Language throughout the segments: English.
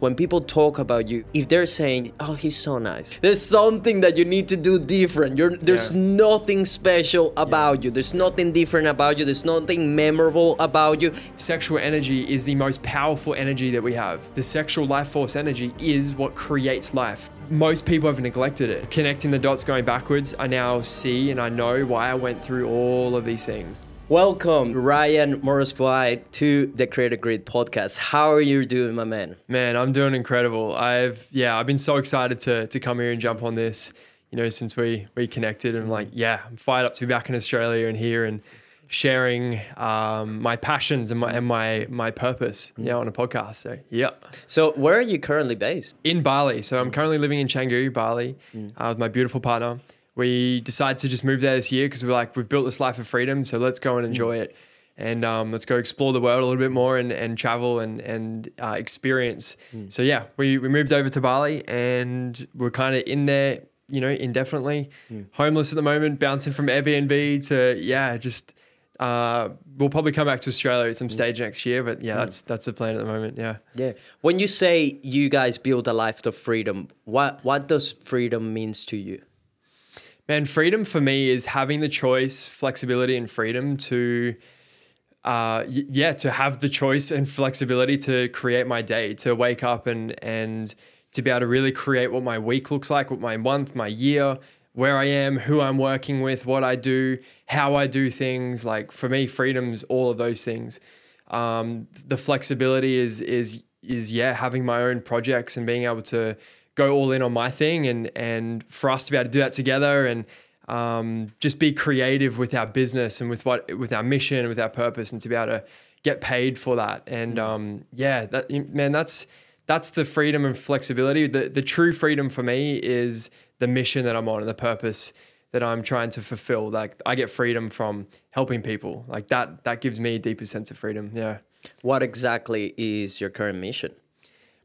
when people talk about you, if they're saying, "Oh, he's so nice," there's something that you need to do different. You're, there's Yeah. nothing special about you. There's nothing different about you. There's nothing memorable about you. Sexual energy is the most powerful energy that we have. The sexual life force energy is what creates life. Most people have neglected it. Connecting the dots going backwards, I now see and I know why I went through all of these things. Welcome, Ryan Moresby-White, to the Creative Grit podcast. How are you doing, my man? Man, I'm doing incredible. I've yeah, I've been so excited to to come here and jump on this. You know, since we we connected, and I'm like, yeah, I'm fired up to be back in Australia and here and sharing um, my passions and my and my my purpose. Yeah, on a podcast. So yeah, So, where are you currently based? in Bali. So I'm currently living in Canggu, Bali, uh, with my beautiful partner. We decided to just move there this year because we're like, we've built this life of freedom, so let's go and enjoy it. And um, let's go explore the world a little bit more and, and travel and, and uh, experience. So, yeah, we, we moved over to Bali and we're kind of in there, you know, indefinitely. Homeless at the moment, bouncing from Airbnb to, yeah, just uh, we'll probably come back to Australia at some stage next year. But yeah, that's that's the plan at the moment. Yeah. Yeah. When you say you guys build a life of freedom, what what does freedom means to you? Man, freedom for me is having the choice, flexibility, and freedom to, uh, yeah, to have the choice and flexibility to create my day, to wake up and and to be able to really create what my week looks like, what my month, my year, where I am, who I'm working with, what I do, how I do things. Like for me, freedom's all of those things. Um, the flexibility is is is yeah, having my own projects and being able to go all in on my thing and and for us to be able to do that together and um, just be creative with our business and with what with our mission and with our purpose and to be able to get paid for that. And um, yeah that man that's that's the freedom and flexibility. The the true freedom for me is the mission that I'm on and the purpose that I'm trying to fulfill. Like I get freedom from helping people. Like that that gives me a deeper sense of freedom. Yeah. What exactly is your current mission?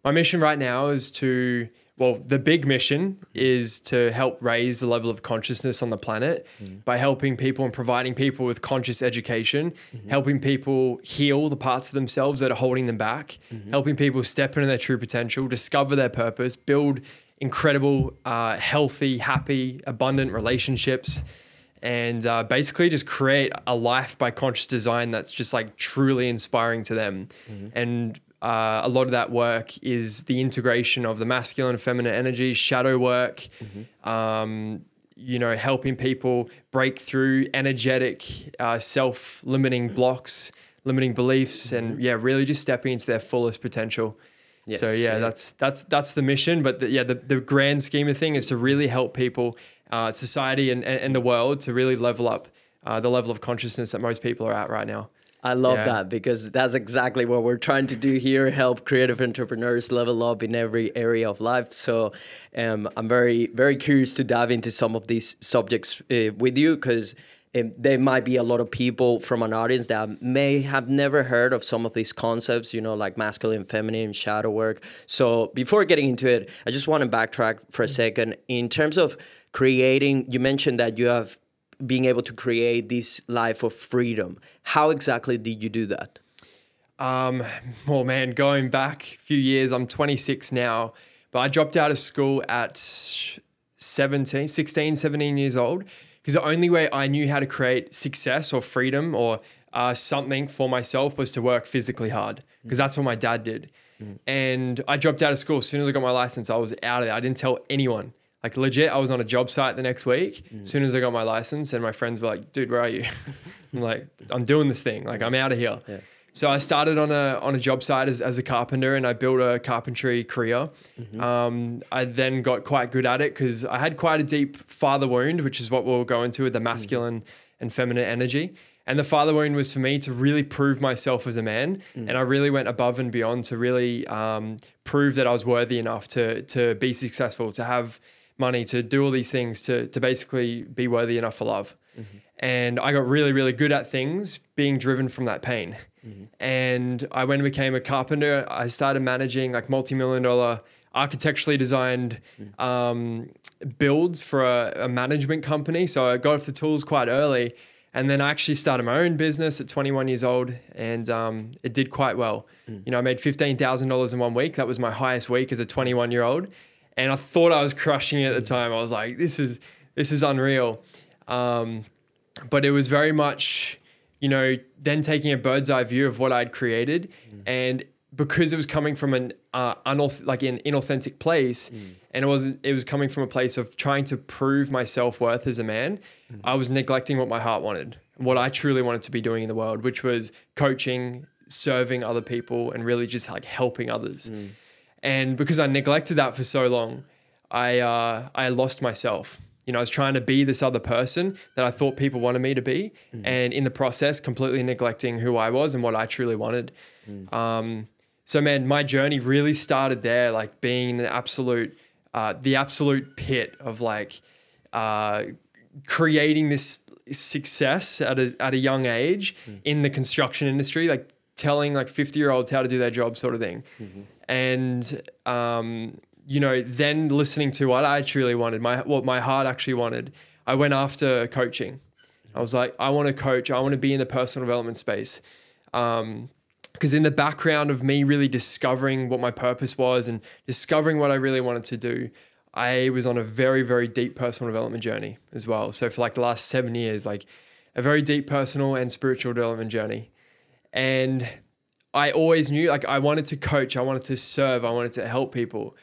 my mission right now is to well the big mission is to help raise the level of consciousness on the planet by helping people and providing people with conscious education helping people heal the parts of themselves that are holding them back helping people step into their true potential discover their purpose build incredible uh, healthy happy abundant relationships and uh, basically just create a life by conscious design that's just like truly inspiring to them. And uh, a lot of that work is the integration of the masculine and feminine energy, shadow work, um, you know, helping people break through energetic, uh, self limiting blocks, limiting beliefs, and yeah, really just stepping into their fullest potential. Yes, so yeah, yeah. that's that's that's the mission. But the, yeah, the, the grand scheme of thing is to really help people, uh, society, and, and and the world to really level up uh, the level of consciousness that most people are at right now. I love Yeah. that because that's exactly what we're trying to do here help creative entrepreneurs level up in every area of life. So um, I'm very, very curious to dive into some of these subjects uh, with you because um, there might be a lot of people from an audience that may have never heard of some of these concepts, you know, like masculine, feminine, shadow work. So before getting into it, I just want to backtrack for a second. In terms of creating, you mentioned that you have being able to create this life of freedom. How exactly did you do that? Um, well, man, going back a few years, I'm 26 now, but I dropped out of school at 17, 16, 17 years old because the only way I knew how to create success or freedom or uh, something for myself was to work physically hard because that's what my dad did. And I dropped out of school. As soon as I got my license, I was out of there. I didn't tell anyone. Like legit, I was on a job site the next week. As soon as I got my license, and my friends were like, "Dude, where are you?" I'm like, "I'm doing this thing. Like, I'm out of here." So I started on a on a job site as, as a carpenter, and I built a carpentry career. Um, I then got quite good at it because I had quite a deep father wound, which is what we'll go into with the masculine and feminine energy. And the father wound was for me to really prove myself as a man, and I really went above and beyond to really um, prove that I was worthy enough to to be successful, to have money, to do all these things, to to basically be worthy enough for love. And I got really, really good at things being driven from that pain. And I went and became a carpenter. I started managing like multi-million dollar architecturally designed um, builds for a, a management company. So I got off the tools quite early. And then I actually started my own business at 21 years old, and um, it did quite well. Mm. You know, I made $15,000 in one week. That was my highest week as a 21 year old, and I thought I was crushing it at the time. I was like, "This is this is unreal," um, but it was very much, you know, then taking a bird's eye view of what I'd created, mm. and because it was coming from an uh, unauth- like an inauthentic place, mm. and it was it was coming from a place of trying to prove my self worth as a man. Mm. I was neglecting what my heart wanted, what I truly wanted to be doing in the world, which was coaching, serving other people, and really just like helping others. And because I neglected that for so long, I uh, I lost myself. You know, I was trying to be this other person that I thought people wanted me to be, mm. and in the process, completely neglecting who I was and what I truly wanted. Mm. Um, so man, my journey really started there, like being an absolute, uh, the absolute pit of like uh, creating this success at a at a young age mm. in the construction industry, like telling like fifty year olds how to do their job, sort of thing, mm-hmm. And um, you know, then listening to what I truly wanted, my what my heart actually wanted. I went after coaching. I was like, I want to coach. I want to be in the personal development space. Um, because in the background of me really discovering what my purpose was and discovering what I really wanted to do, I was on a very, very deep personal development journey as well. So for like the last seven years, like a very deep personal and spiritual development journey. And I always knew like I wanted to coach, I wanted to serve, I wanted to help people.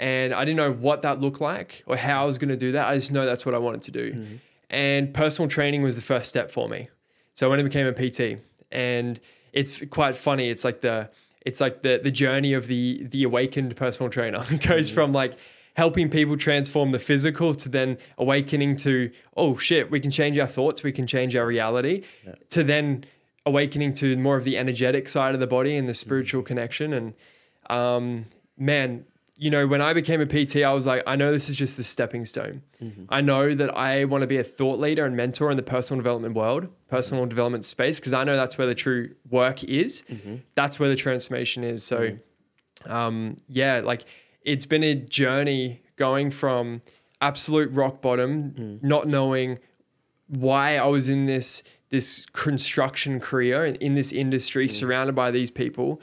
And I didn't know what that looked like or how I was going to do that. I just know that's what I wanted to do. Mm-hmm. And personal training was the first step for me. So when I became a PT and it's quite funny. It's like the it's like the the journey of the the awakened personal trainer. It goes mm-hmm. from like helping people transform the physical to then awakening to oh shit, we can change our thoughts, we can change our reality, yeah. to then awakening to more of the energetic side of the body and the spiritual mm-hmm. connection. And um, man, you know, when I became a PT, I was like, I know this is just the stepping stone. Mm-hmm. I know that I want to be a thought leader and mentor in the personal development world, personal mm-hmm. development space, because I know that's where the true work is. Mm-hmm. That's where the transformation is. So, mm-hmm. um, yeah, like it's been a journey going from absolute rock bottom, mm. not knowing why I was in this this construction career in this industry, mm. surrounded by these people,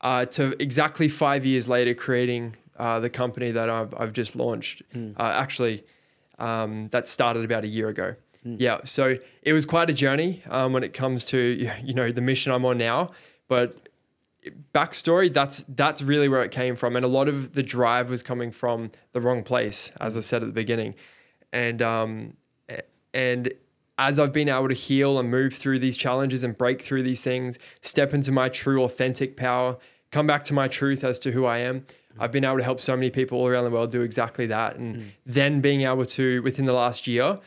uh, to exactly five years later creating uh, the company that I've, I've just launched. Mm. Uh, actually, um, that started about a year ago. Mm. Yeah, so it was quite a journey um, when it comes to you know the mission I'm on now. But backstory, that's that's really where it came from, and a lot of the drive was coming from the wrong place, as I said at the beginning, and um, and as I've been able to heal and move through these challenges and break through these things, step into my true authentic power, come back to my truth as to who I am, I've been able to help so many people all around the world do exactly that. And mm. then being able to, within the last year,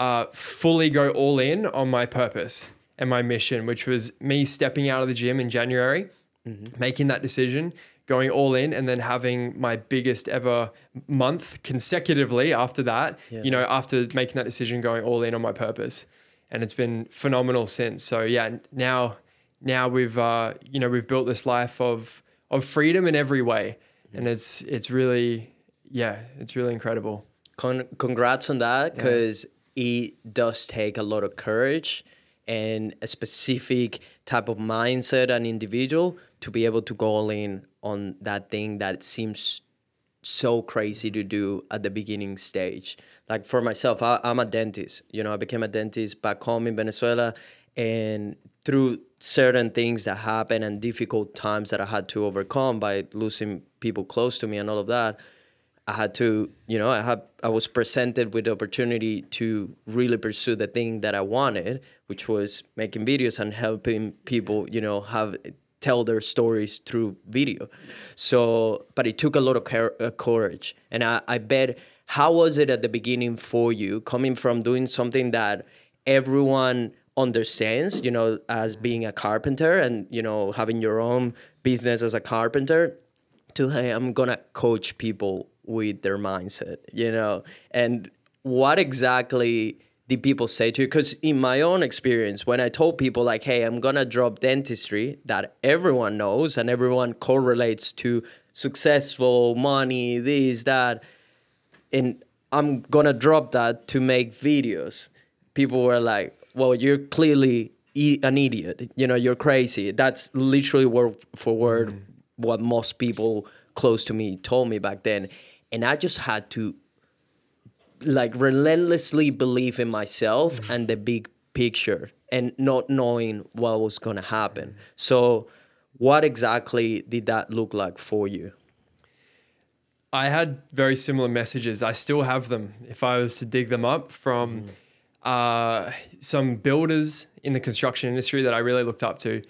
uh, fully go all in on my purpose and my mission, which was me stepping out of the gym in January, mm-hmm. making that decision, going all in, and then having my biggest ever month consecutively after that, yeah. you know, after making that decision, going all in on my purpose. And it's been phenomenal since. So yeah, now now we've uh, you know, we've built this life of of freedom in every way and it's it's really yeah it's really incredible Con- congrats on that because yeah. it does take a lot of courage and a specific type of mindset and individual to be able to go all in on that thing that seems so crazy to do at the beginning stage. Like for myself, I, am a dentist. You know, I became a dentist back home in Venezuela, and through certain things that happened and difficult times that I had to overcome by losing people close to me and all of that, I had to, you know, I had I was presented with the opportunity to really pursue the thing that I wanted, which was making videos and helping people, you know, have tell their stories through video. So, but it took a lot of car- uh, courage, and I, I bet. How was it at the beginning for you, coming from doing something that everyone understands you know as being a carpenter and you know having your own business as a carpenter to hey i'm gonna coach people with their mindset you know and what exactly did people say to you because in my own experience when i told people like hey i'm gonna drop dentistry that everyone knows and everyone correlates to successful money this that and i'm gonna drop that to make videos people were like well, you're clearly e- an idiot. You know, you're crazy. That's literally word for word Mm. what most people close to me told me back then. And I just had to like relentlessly believe in myself Mm. and the big picture and not knowing what was going to Mm. happen. So, what exactly did that look like for you? I had very similar messages. I still have them if I was to dig them up from uh, some builders in the construction industry that I really looked up to.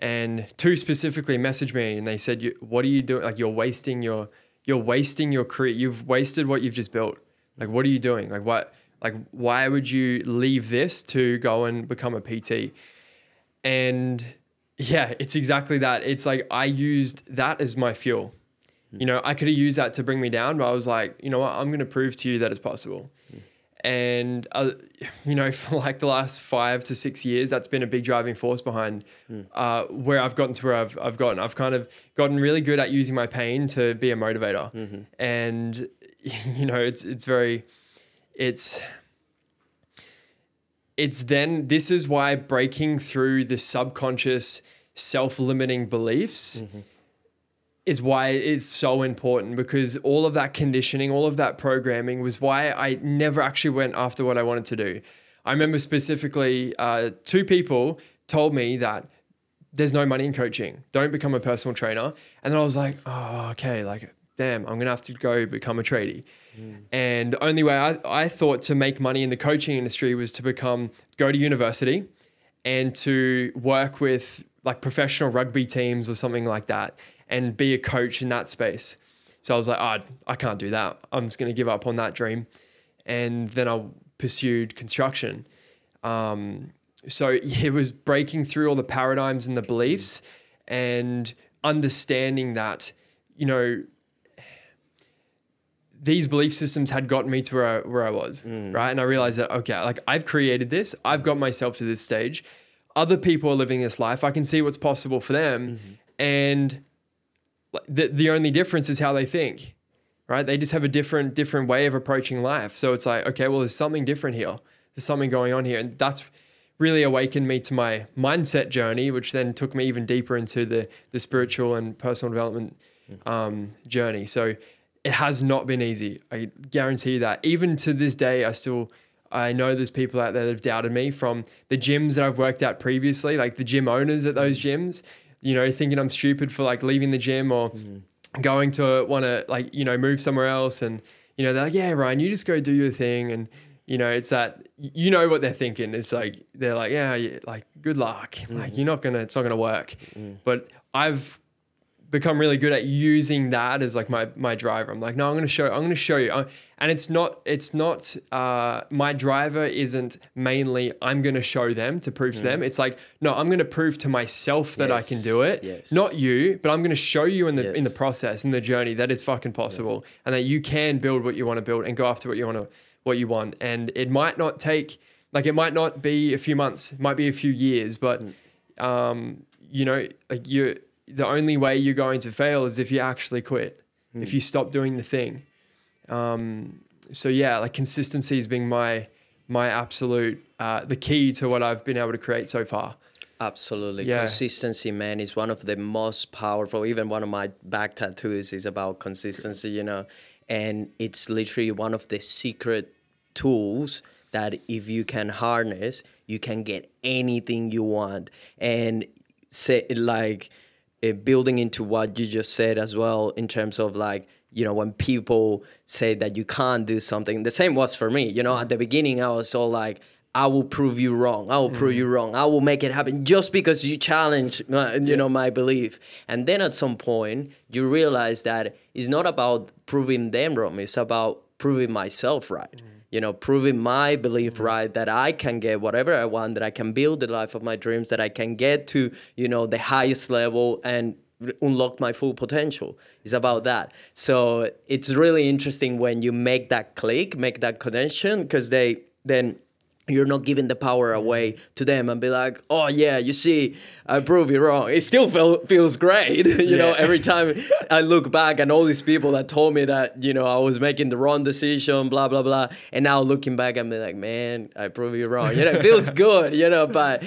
And two specifically messaged me and they said, you, What are you doing? Like, you're wasting your. You're wasting your career. You've wasted what you've just built. Like, what are you doing? Like, what? Like, why would you leave this to go and become a PT? And yeah, it's exactly that. It's like I used that as my fuel. You know, I could have used that to bring me down, but I was like, you know what? I'm going to prove to you that it's possible. Hmm. And, uh, you know, for like the last five to six years, that's been a big driving force behind uh, where I've gotten to where I've, I've gotten. I've kind of gotten really good at using my pain to be a motivator. And, you know, it's, it's very, it's, it's then this is why breaking through the subconscious self-limiting beliefs is why it's so important because all of that conditioning all of that programming was why i never actually went after what i wanted to do. I remember specifically uh, two people told me that there's no money in coaching. Don't become a personal trainer. And then i was like oh okay like damn i'm gonna have to go become a tradie. And the only way I, I thought to make money in the coaching industry was to become go to university and to work with like professional rugby teams or something like that and be a coach in that space. So I was like, oh, I can't do that. I'm just going to give up on that dream. And then I pursued construction. Um, so it was breaking through all the paradigms and the beliefs and understanding that, you know, these belief systems had gotten me to where I, where I was, mm. right? And I realized that, okay, like I've created this, I've got myself to this stage. Other people are living this life. I can see what's possible for them. Mm-hmm. And like, the, the only difference is how they think, right? They just have a different, different way of approaching life. So it's like, okay, well, there's something different here. There's something going on here. And that's really awakened me to my mindset journey, which then took me even deeper into the, the spiritual and personal development um, journey. So it has not been easy. I guarantee you that. Even to this day, I still I know there's people out there that have doubted me from the gyms that I've worked at previously, like the gym owners at those gyms, you know, thinking I'm stupid for like leaving the gym or mm-hmm. going to want to like, you know, move somewhere else. And, you know, they're like, yeah, Ryan, you just go do your thing. And, you know, it's that, you know what they're thinking. It's like, they're like, yeah, yeah like, good luck. Like, mm-hmm. you're not going to, it's not going to work. Mm. But I've, become really good at using that as like my my driver. I'm like, no, I'm going to show. I'm going to show you. And it's not. It's not. Uh, my driver isn't mainly. I'm going to show them to prove to them. It's like, no, I'm going to prove to myself that I can do it. yes. Not you, but I'm going to show you in the in the process in the journey that it's fucking possible and that you can build what you want to build and go after what you want to what you want. And it might not take like it might not be a few months. It might be a few years, but um, you know, like you, the only way you're going to fail is if you actually quit, if you stop doing the thing. Um, so yeah, like consistency has been my my absolute uh, the key to what I've been able to create so far. Absolutely. Yeah. Consistency, man, is one of the most powerful. Even one of my back tattoos is about consistency, you know. And it's literally one of the secret tools that if you can harness, you can get anything you want. And say like Eh, building into what you just said as well in terms of like you know when people say that you can't do something. The same was for me you know at the beginning i was all like i will prove you wrong. I will prove you mm. wrong. I will make it happen just because you challenge my, you know my belief. And then at some point you realize that it's not about proving them wrong it's about proving myself right mm. You know proving my belief mm-hmm. right that i can get whatever i want that i can build the life of my dreams that i can get to you know the highest level and unlock my full potential. It's about mm-hmm. that. So it's really interesting when you make that click make that connection because they then you're not giving the power away to them and be like, oh yeah, you see, I prove you wrong. It still feel, feels great, you know. Every time I look back and all these people that told me that you know I was making the wrong decision, blah blah blah, and now looking back, I'm like, man, I prove you wrong. You know, it feels good, you know, but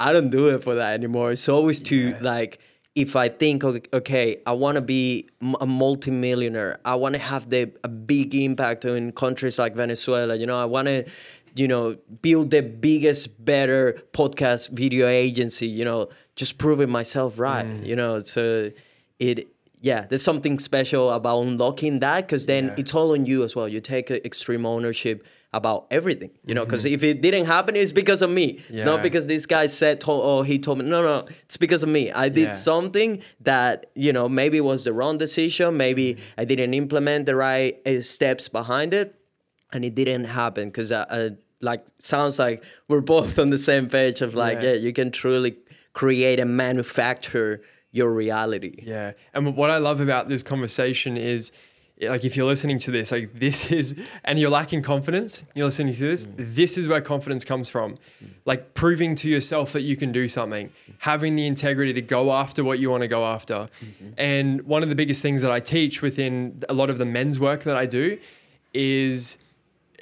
I don't do it for that anymore. It's always to like if I think, okay, I want to be a multimillionaire, I want to have the a big impact in countries like Venezuela. You know, I want to, you know, build the biggest, better podcast video agency. You know, just proving myself right. Mm. You know, so it. Yeah, there's something special about unlocking that because then Yeah. it's all on you as well. You take uh, extreme ownership about everything, you know. Because mm-hmm. if it didn't happen, it's because of me. It's not because this guy said, told, oh, he told me. No, no, it's because of me. I did Yeah. something that you know maybe was the wrong decision. Maybe mm. I didn't implement the right uh, steps behind it, and it didn't happen because uh, uh, like sounds like we're both on the same page of like Yeah. yeah, you can truly create and manufacture your reality. Yeah. And what I love about this conversation is like if you're listening to this, like this is and you're lacking confidence, you're listening to this, this is where confidence comes from. Like proving to yourself that you can do something, having the integrity to go after what you want to go after. And one of the biggest things that I teach within a lot of the men's work that I do is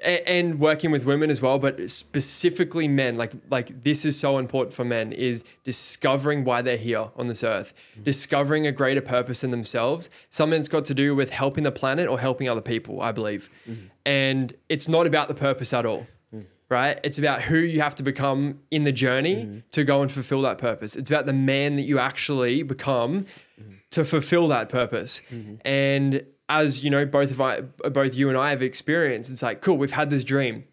and working with women as well but specifically men like like this is so important for men is discovering why they're here on this earth. Mm-hmm. Discovering a greater purpose in themselves. Something that's got to do with helping the planet or helping other people i believe. Mm-hmm. And it's not about the purpose at all mm. right? It's about who you have to become in the journey mm-hmm. to go and fulfill that purpose. It's about the man that you actually become to fulfill that purpose. And as you know, both of I, both you and I have experienced, it's like, cool, we've had this dream.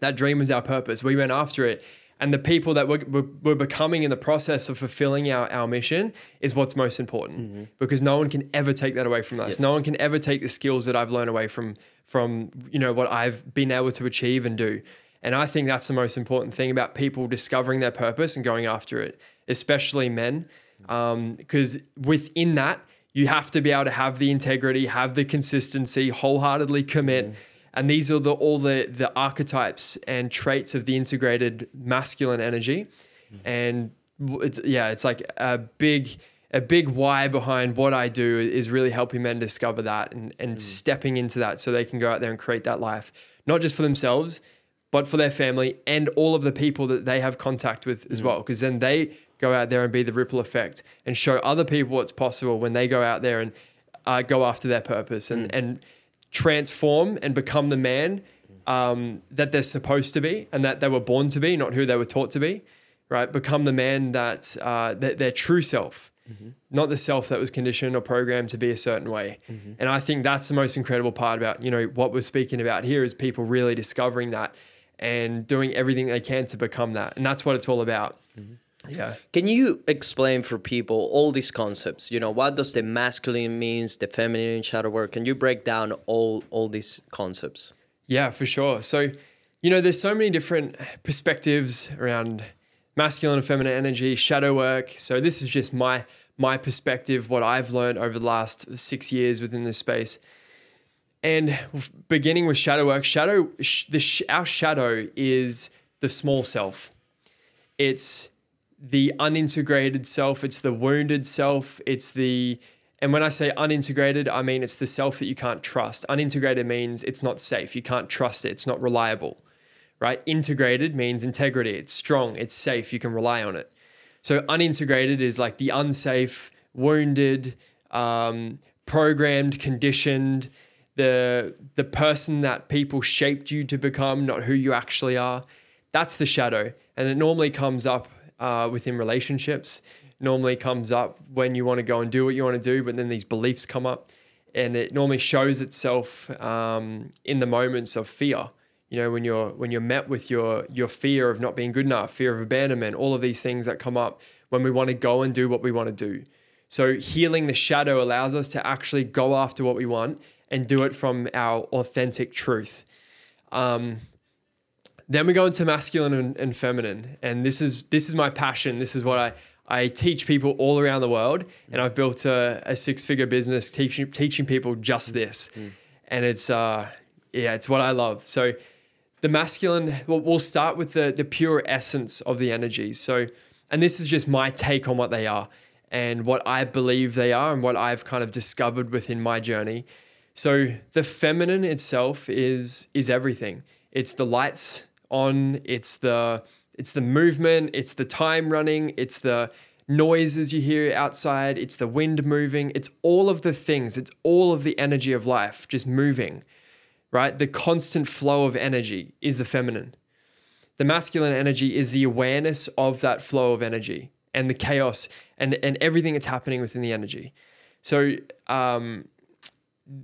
That dream was our purpose. We went after it. And the people that we're, we're, we're becoming in the process of fulfilling our, our mission is what's most important mm-hmm. because no one can ever take that away from us. Yes. No one can ever take the skills that I've learned away from, from, you know, what I've been able to achieve and do. And I think that's the most important thing about people discovering their purpose and going after it, especially men mm-hmm. um, because within that you have to be able to have the integrity have the consistency wholeheartedly commit. Mm. And these are the all the the archetypes and traits of the integrated masculine energy. Mm. And it's yeah it's like a big a big why behind what I do is really helping men discover that and, and mm. stepping into that so they can go out there and create that life, not just for themselves, but for their family and all of the people that they have contact with as well. Because then they go out there and be the ripple effect and show other people what's possible when they go out there and uh, go after their purpose and, and transform and become the man um, that they're supposed to be and that they were born to be, not who they were taught to be, right? Become the man that, uh, that their true self, not the self that was conditioned or programmed to be a certain way. And I think that's the most incredible part about, you know, what we're speaking about here is people really discovering that and doing everything they can to become that. And that's what it's all about. Yeah. Can you explain for people all these concepts? You know, what does the masculine means, the feminine in shadow work? Can you break down all all these concepts? Yeah, for sure. So, you know, there's so many different perspectives around masculine and feminine energy, shadow work. So this is just my my perspective, what I've learned over the last six years within this space. And beginning with shadow work, shadow sh- the sh- our shadow is the small self. It's the unintegrated self. It's the wounded self. It's the and when I say unintegrated, I mean it's the self that you can't trust. Unintegrated means it's not safe. You can't trust it. It's not reliable, right? Integrated means integrity. It's strong. It's safe. You can rely on it. So unintegrated is like the unsafe, wounded, um, programmed, conditioned, the the person that people shaped you to become, not who you actually are. That's the shadow, and it normally comes up uh, within relationships. Normally comes up when you want to go and do what you want to do, but then these beliefs come up, and it normally shows itself um, in the moments of fear. You know, when you're when you're met with your your fear of not being good enough, fear of abandonment, all of these things that come up when we want to go and do what we want to do. So healing the shadow allows us to actually go after what we want and do it from our authentic truth. Um, then we go into masculine and, and feminine, and this is this is my passion. This is what I I teach people all around the world, and I've built a, a six figure business teaching teaching people just this, and it's uh yeah it's what I love. So the masculine, well, we'll start with the, the pure essence of the energies. So, and this is just my take on what they are and what I believe they are and what I've kind of discovered within my journey. So the feminine itself is is everything. It's the lights on, it's the it's the movement, it's the time running, it's the noises you hear outside, it's the wind moving, it's all of the things, it's all of the energy of life just moving. Right? The constant flow of energy is the feminine. The masculine energy is the awareness of that flow of energy and the chaos and, and everything that's happening within the energy. So um,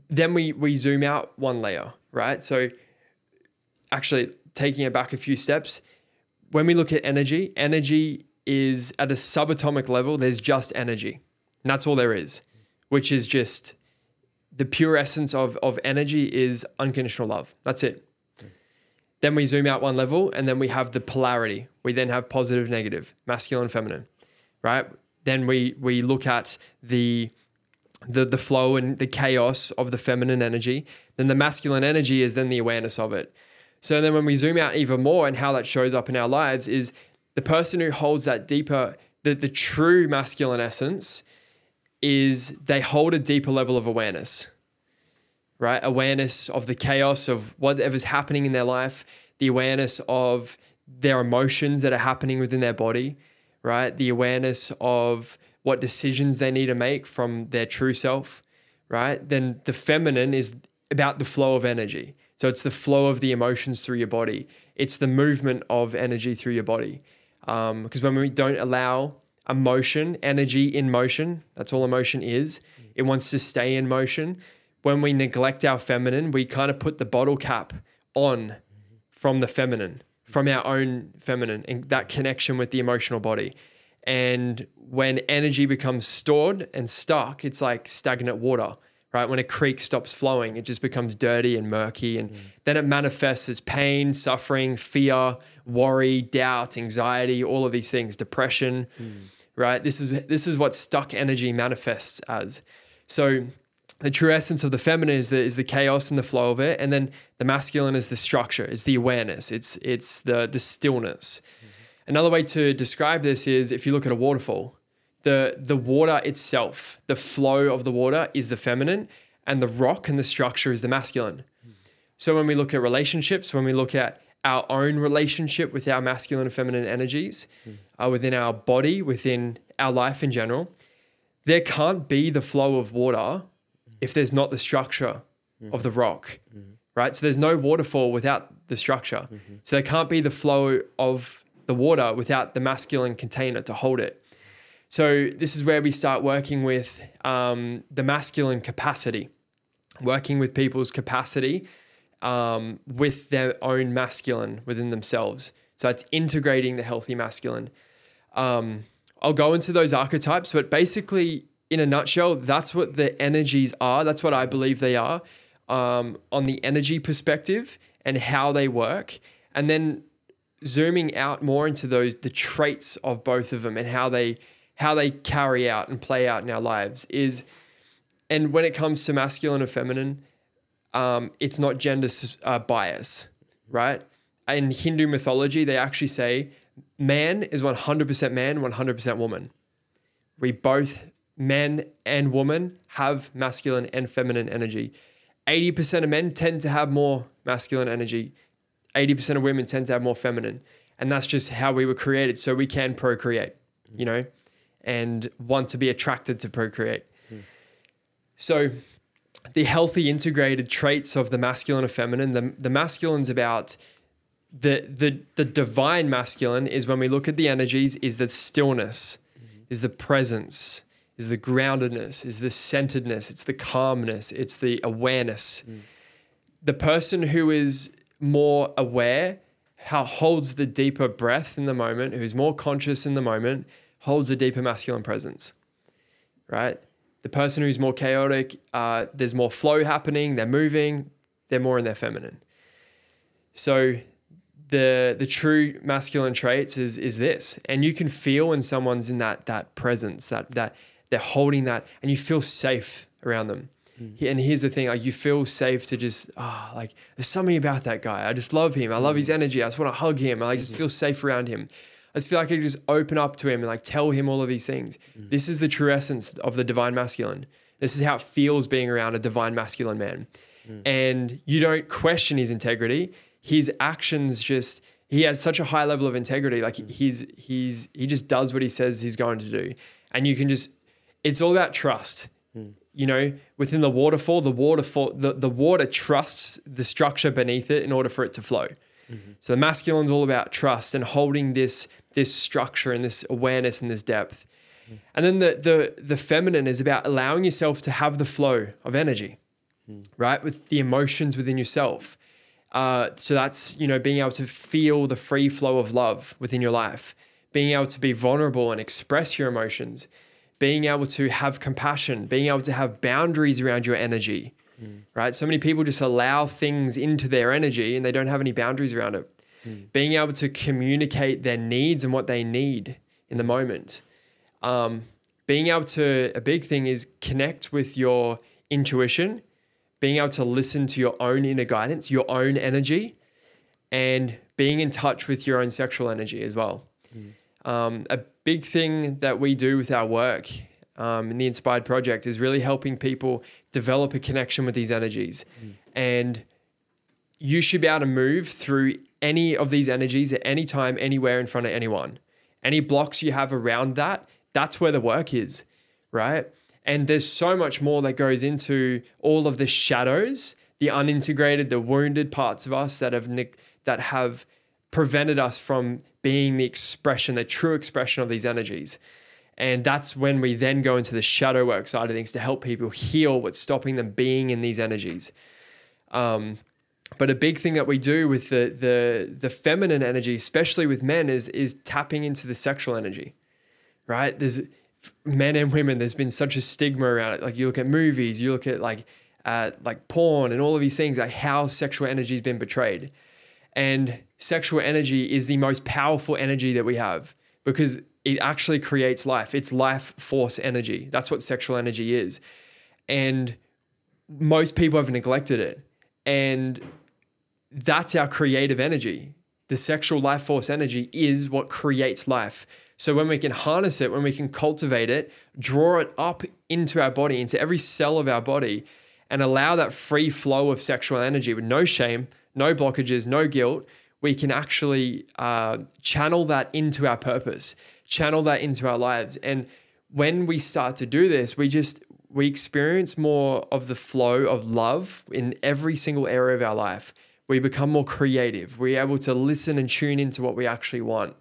then we we zoom out one layer, right? So actually taking it back a few steps, when we look at energy, energy is at a subatomic level, there's just energy. And that's all there is, which is just the pure essence of, of energy is unconditional love. That's it. Then we zoom out one level and then we have the polarity. We then have positive, negative, masculine, feminine, right? Then we we look at the the the flow and the chaos of the feminine energy. Then the masculine energy is then the awareness of it. So then when we zoom out even more and how that shows up in our lives is the person who holds that deeper the, the true masculine essence is they hold a deeper level of awareness. Right? Awareness of the chaos of whatever's happening in their life, the awareness of their emotions that are happening within their body, right? The awareness of what decisions they need to make from their true self, right? Then the feminine is about the flow of energy. So it's the flow of the emotions through your body. It's the movement of energy through your body. Because um, when we don't allow emotion, energy in motion, that's all emotion is. It wants to stay in motion. When we neglect our feminine, we kind of put the bottle cap on from the feminine, from our own feminine, and that connection with the emotional body. And when energy becomes stored and stuck, it's like stagnant water, right? When a creek stops flowing, it just becomes dirty and murky. And mm. then it manifests as pain, suffering, fear, worry, doubt, anxiety, all of these things, depression, mm. right? This is, this is what stuck energy manifests as. So the true essence of the feminine is the, is the chaos and the flow of it. And then the masculine is the structure, it's the awareness, it's, it's the, the stillness. Another way to describe this is if you look at a waterfall, the the water itself, the flow of the water is the feminine, and the rock and the structure is the masculine. So when we look at relationships, when we look at our own relationship with our masculine and feminine energies uh, within our body, within our life in general, there can't be the flow of water if there's not the structure of the rock, right? So there's no waterfall without the structure. So there can't be the flow of the water without the masculine container to hold it. So this is where we start working with um, the masculine capacity, working with people's capacity um, with their own masculine within themselves. So it's integrating the healthy masculine. Um, I'll go into those archetypes, but basically, in a nutshell, that's what the energies are. That's what I believe they are um, on the energy perspective and how they work. And then zooming out more into those the traits of both of them and how they how they carry out and play out in our lives is and when it comes to masculine or feminine um, it's not gender uh, bias right in hindu mythology they actually say man is 100% man 100% woman we both men and women have masculine and feminine energy 80% of men tend to have more masculine energy 80% of women tend to have more feminine. And that's just how we were created. So we can procreate, you know, and want to be attracted to procreate. Mm. So the healthy integrated traits of the masculine and feminine, the, the masculine's about the, the, the divine masculine is when we look at the energies, is the stillness, mm-hmm. is the presence, is the groundedness, is the centeredness, it's the calmness, it's the awareness. Mm. The person who is more aware, how holds the deeper breath in the moment, who's more conscious in the moment, holds a deeper masculine presence, right? The person who's more chaotic, uh, there's more flow happening, they're moving, they're more in their feminine. So the the true masculine traits is is this, and you can feel when someone's in that that presence, that that they're holding that, and you feel safe around them. He- And here's the thing: like you feel safe to just ah, like there's something about that guy. I just love him. I love his energy. I just want to hug him. I just feel safe around him. I just feel like I can just open up to him and like tell him all of these things. Mm-hmm. This is the true essence of the divine masculine. This is how it feels being around a divine masculine man. Mm. And you don't question his integrity. His actions just he has such a high level of integrity. Like mm. he's he's he just does what he says he's going to do. And you can just it's all about trust. Mm. You know, within the waterfall, the waterfall the, the water trusts the structure beneath it in order for it to flow. Mm-hmm. So the masculine's all about trust and holding this this structure and this awareness and this depth. And then the the the feminine is about allowing yourself to have the flow of energy, right? With the emotions within yourself. Uh, so that's you know being able to feel the free flow of love within your life, being able to be vulnerable and express your emotions, being able to have compassion, being able to have boundaries around your energy, right? So many people just allow things into their energy and they don't have any boundaries around it. Being able to communicate their needs and what they need in the moment. Um, being able to, a big thing is connect with your intuition, being able to listen to your own inner guidance, your own energy, and being in touch with your own sexual energy as well. Um, a big thing that we do with our work um, in the Inspired Project is really helping people develop a connection with these energies. And you should be able to move through any of these energies at any time, anywhere in front of anyone. Any blocks you have around that, that's where the work is, right? And there's so much more that goes into all of the shadows, the unintegrated, the wounded parts of us that have that have prevented us from being the expression, the true expression of these energies. And that's when we then go into the shadow work side of things to help people heal what's stopping them being in these energies. Um, but a big thing that we do with the the the feminine energy, especially with men, is is tapping into the sexual energy, right? There's men and women. There's been such a stigma around it. Like you look at movies, you look at like uh, like porn and all of these things, like how sexual energy has been portrayed. And sexual energy is the most powerful energy that we have because it actually creates life. It's life force energy. That's what sexual energy is. And most people have neglected it. And that's our creative energy. The sexual life force energy is what creates life. So when we can harness it, when we can cultivate it, draw it up into our body, into every cell of our body, and allow that free flow of sexual energy with no shame, no blockages, no guilt, we can actually uh, channel that into our purpose, channel that into our lives. And when we start to do this, we just we experience more of the flow of love in every single area of our life. We become more creative. We're able to listen and tune into what we actually want.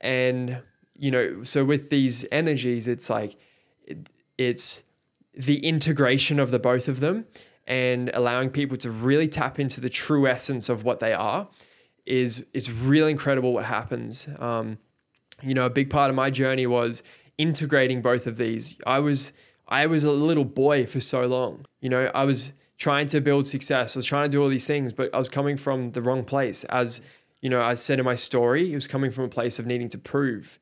And you know, so with these energies, it's like it, it's the integration of the both of them and allowing people to really tap into the true essence of what they are is is really incredible what happens. Um, you know, a big part of my journey was integrating both of these. I was I was a little boy for so long. You know, I was trying to build success. I was trying to do all these things, but I was coming from the wrong place. As you know, I said in my story, it was coming from a place of needing to prove,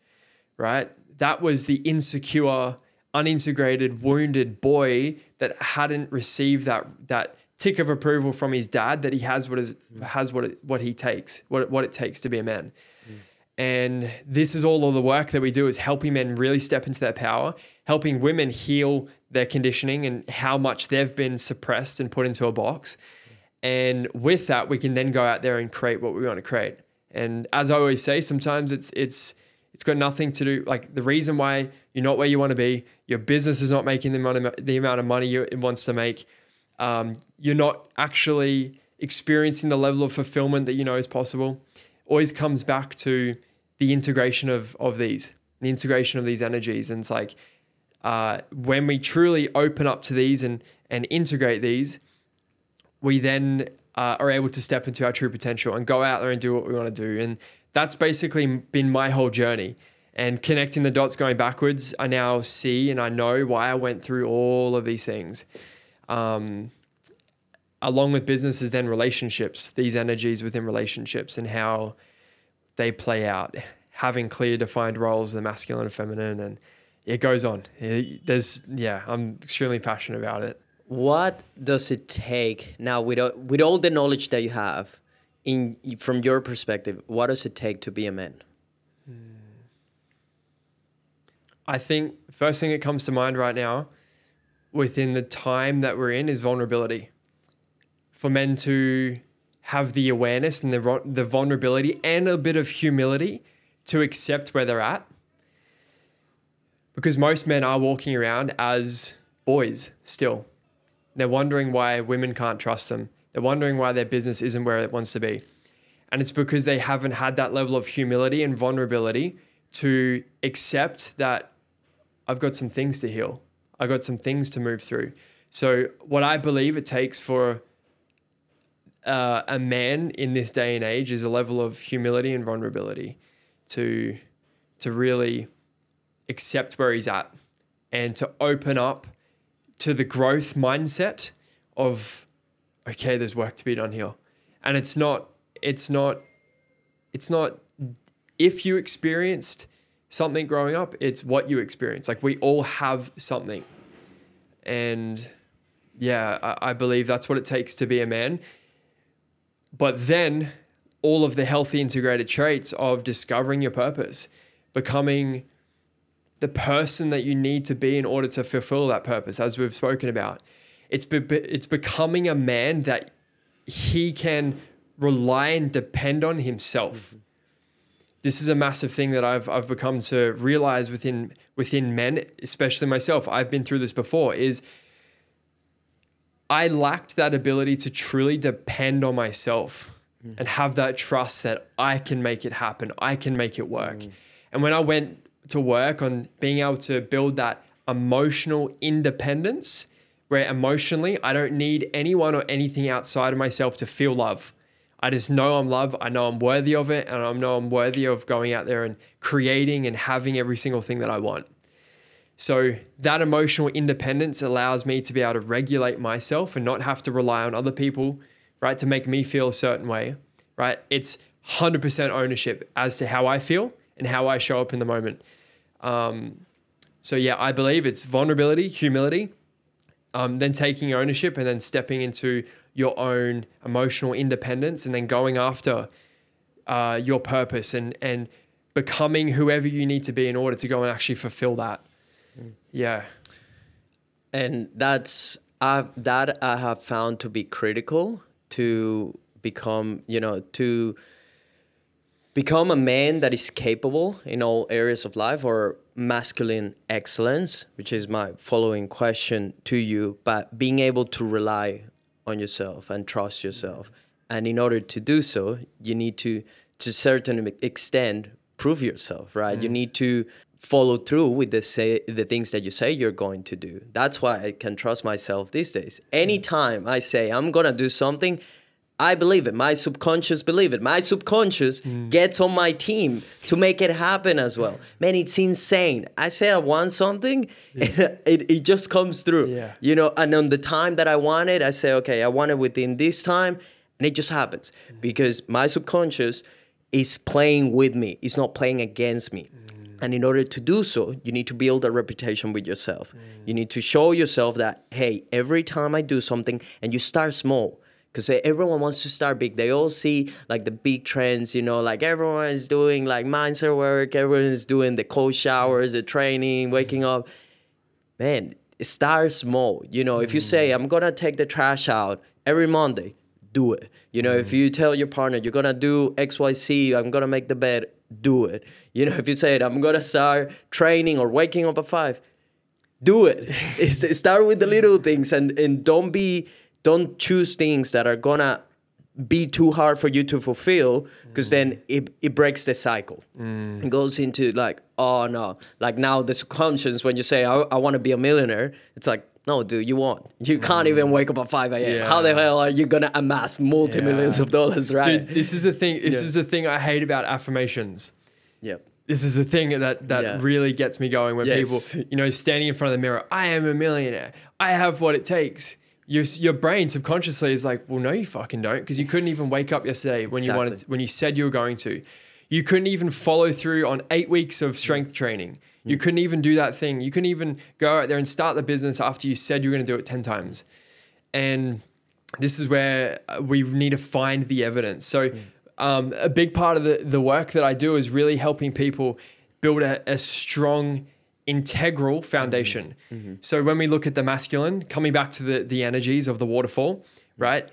right? That was the insecure, unintegrated, wounded boy that hadn't received that that tick of approval from his dad that he has what is mm. has what it, what he takes, what what it takes to be a man. Mm. And this is all of the work that we do is helping men really step into their power, helping women heal their conditioning and how much they've been suppressed and put into a box. And with that, we can then go out there and create what we want to create. And as I always say, sometimes it's it's it's got nothing to do like the reason why you're not where you want to be, your business is not making the amount of, the amount of money it wants to make. Um, you're not actually experiencing the level of fulfillment that you know is possible. Always comes back to the integration of of these, the integration of these energies, and it's like uh, when we truly open up to these and and integrate these, we then uh, are able to step into our true potential and go out there and do what we want to do. And that's basically been my whole journey. And connecting the dots going backwards, I now see and I know why I went through all of these things. Um, along with businesses, then relationships, these energies within relationships and how they play out, having clear defined roles, the masculine and feminine, and it goes on. It- there's, yeah, I'm extremely passionate about it. What does it take now with all, with all the knowledge that you have, in from your perspective? What does it take to be a man? Hmm. I think first thing that comes to mind right now, within the time that we're in, is vulnerability. For men to have the awareness and the the vulnerability and a bit of humility to accept where they're at. Because most men are walking around as boys still. They're wondering why women can't trust them. They're wondering why their business isn't where it wants to be. And it's because they haven't had that level of humility and vulnerability to accept that I've got some things to heal. I've got some things to move through. So, what I believe it takes for uh, a man in this day and age is a level of humility and vulnerability to to really accept where he's at and to open up to the growth mindset of okay there's work to be done here. And it's not it's not it's not if you experienced something growing up it's what you experience like we all have something. And yeah I, I believe that's what it takes to be a man. But then all of the healthy integrated traits of discovering your purpose becoming the person that you need to be in order to fulfill that purpose, as we've spoken about. It's, be, it's becoming a man that he can rely and depend on himself. Mm-hmm. This is a massive thing that I've, I've become to realize within, within men, especially myself. I've been through this before, is I lacked that ability to truly depend on myself mm. and have that trust that I can make it happen, I can make it work. Mm. And when I went to work on being able to build that emotional independence where emotionally I don't need anyone or anything outside of myself to feel love. I just know I'm loved. I know I'm worthy of it. And I know I'm worthy of going out there and creating and having every single thing that I want. So that emotional independence allows me to be able to regulate myself and not have to rely on other people, right, to make me feel a certain way, right? It's 100% ownership as to how I feel and how I show up in the moment. Um, so yeah, I believe it's vulnerability, humility, um, then taking ownership, and then stepping into your own emotional independence, and then going after uh, your purpose and and becoming whoever you need to be in order to go and actually fulfill that. Mm. Yeah, and that's I've, that I have found to be critical to become, you know, to become a man that is capable in all areas of life or masculine excellence, which is my following question to you, but being able to rely on yourself and trust yourself. And in order to do so, you need to, to a certain extent, prove yourself, right? Mm. You need to follow through with the say the things that you say you're going to do. That's why I can trust myself these days. Anytime I say I'm gonna do something, I believe it. My subconscious believe it. My subconscious mm. gets on my team to make it happen as well. Man, it's insane. I say I want something, yeah. and it, it just comes through. Yeah. You know, and on the time that I want it, I say, okay, I want it within this time, and it just happens mm. because my subconscious is playing with me. It's not playing against me. Mm. And in order to do so, you need to build a reputation with yourself. Mm. You need to show yourself that, hey, every time I do something, and you start small because everyone wants to start big. They all see like the big trends, you know, like everyone is doing like mindset work, everyone is doing the cold showers, the training, waking up. Man, start small. You know, if you say, mm. I'm gonna take the trash out every Monday, do it. You know, mm. if you tell your partner you're gonna do XYZ, I'm gonna make the bed, do it. You know, if you say I'm gonna start training or waking up at five, do it. start with the little things and and don't be don't choose things that are gonna be too hard for you to fulfill because mm. then it, it breaks the cycle mm. it goes into like oh no like now the subconscious when you say i, I want to be a millionaire it's like no dude you won't you can't mm. even wake up at 5 a.m yeah. how the hell are you gonna amass multi-millions yeah. of dollars right dude, this is the thing this yeah. is the thing i hate about affirmations yep this is the thing that that yeah. really gets me going when yes. people you know standing in front of the mirror i am a millionaire i have what it takes your your brain subconsciously is like, well, no, you fucking don't, because you couldn't even wake up yesterday when exactly. you wanted when you said you were going to. You couldn't even follow through on eight weeks of strength training. You couldn't even do that thing. You couldn't even go out there and start the business after you said you were going to do it 10 times. And this is where uh, we need to find the evidence. So, um, a big part of the, the work that I do is really helping people build a, a strong, integral mm-hmm. foundation. Mm-hmm. So, when we look at the masculine, coming back to the, the energies of the waterfall, right?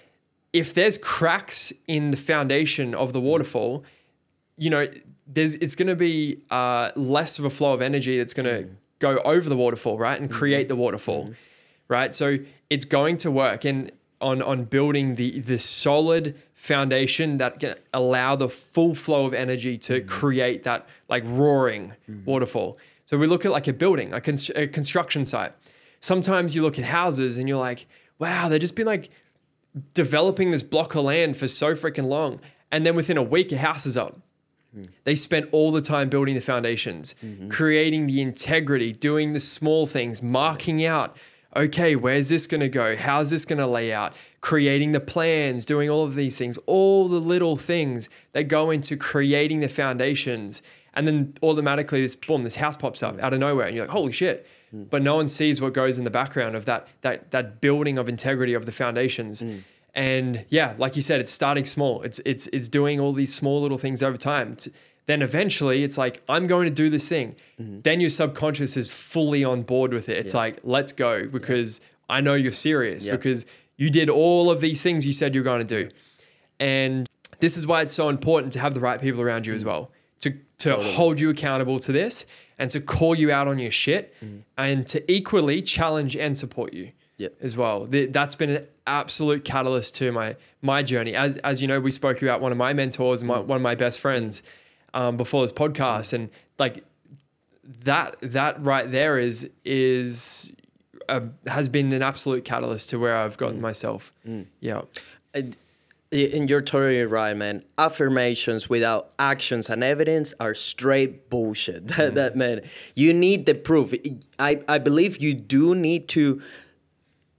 If there's cracks in the foundation of the mm-hmm. waterfall, you know, there's it's going to be uh, less of a flow of energy that's going to go over the waterfall, right, and create the waterfall, right? So it's going to work and on on building the the solid foundation that can allow the full flow of energy to create that like roaring waterfall. So we look at like a building, a, const- a construction site. Sometimes you look at houses and you're like, wow, they've just been like developing this block of land for so freaking long. And then within a week, a house is up. Hmm. They spent all the time building the foundations, mm-hmm. creating the integrity, doing the small things, marking out, okay, where's this going to go? How's this going to lay out? Creating the plans, doing all of these things, all the little things that go into creating the foundations. And then automatically, this boom, this house pops up out of nowhere, and you're like, holy shit. Mm. But no one sees what goes in the background of that that that building of integrity of the foundations. Mm. And yeah, like you said, it's starting small. It's it's it's doing all these small little things over time. It's- then eventually, it's like I'm going to do this thing. Mm-hmm. Then your subconscious is fully on board with it. It's like let's go because I know you're serious Yeah. because you did all of these things you said you're going to do. And this is why it's so important to have the right people around you as mm. well to to hold you accountable to this and to call you out on your shit and to equally challenge and support you Yep. as well. That's been an absolute catalyst to my my journey. As as you know, we spoke about one of my mentors, my, one of my best friends, um, before this podcast, and like that that right there is is uh, has been an absolute catalyst to where I've gotten myself. Yeah. And and you're totally right, man. Affirmations without actions and evidence are straight bullshit. That, mm-hmm. that man, you need the proof. I, I believe you do need to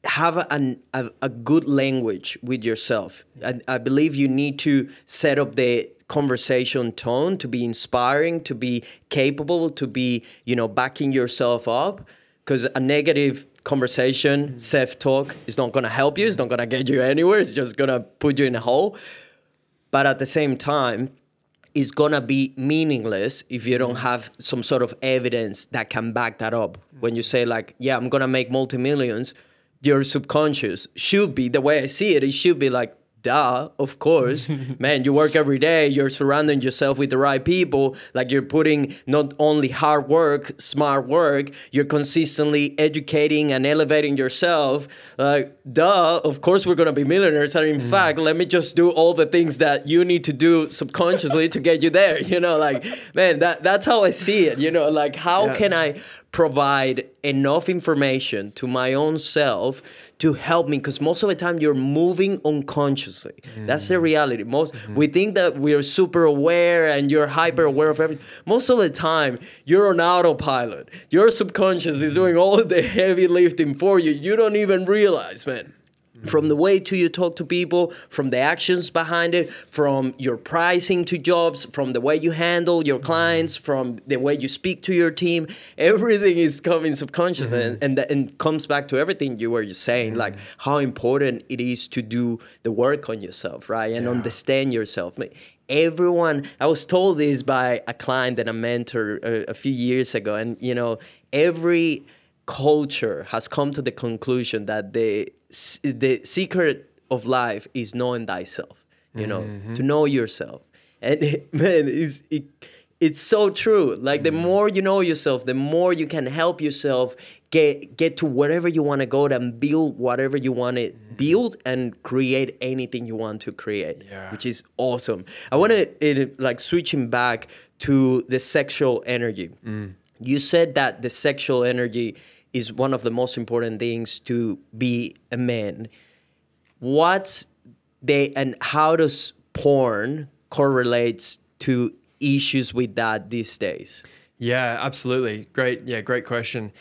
have a, an, a, a good language with yourself. I, I believe you need to set up the conversation tone to be inspiring, to be capable, to be, you know, backing yourself up. Because a negative conversation, mm. self talk, is not going to help you. It's not going to get you anywhere. It's just going to put you in a hole. But at the same time, it's gonna be meaningless if you don't mm. have some sort of evidence that can back that up. Mm. When you say like, "Yeah, I'm gonna make multi millions," your subconscious should be the way I see it. It should be like, "Duh, of course, man. You work every day. You're surrounding yourself with the right people. Like you're putting not only hard work, smart work. You're consistently educating and elevating yourself. Like, duh, of course we're gonna be millionaires. And in mm. fact, let me just do all the things that you need to do subconsciously to get you there. You know, like, man, that that's how I see it. You know, like how Yeah. can I provide enough information to my own self to help me because most of the time you're moving unconsciously. That's the reality. Most we think that we're super aware and you're hyper aware of everything. Most of the time you're on autopilot. Your subconscious is doing all the heavy lifting for you. You don't even realize man from the way to you talk to people, from the actions behind it, from your pricing to jobs, from the way you handle your clients, from the way you speak to your team, everything is coming subconscious and mm-hmm. and, that, and comes back to everything you were just saying, like mm-hmm. how important it is to do the work on yourself, right, and understand yourself. Everyone, I was told this by a client and a mentor a, a few years ago, and you know, every culture has come to the conclusion that the s- the secret of life is knowing thyself. You know, mm-hmm. to know yourself, and man, it's it, it's so true. Like the mm. more you know yourself, the more you can help yourself get get to wherever you want to go and build whatever you want to mm-hmm. build and create anything you want to create, Yeah. which is awesome. I want to eh, like switching back to the sexual energy. Mm. You said that the sexual energy is one of the most important things to be a man. What's they and how does porn correlates to issues with that these days? Yeah, absolutely. Great. Yeah, great question.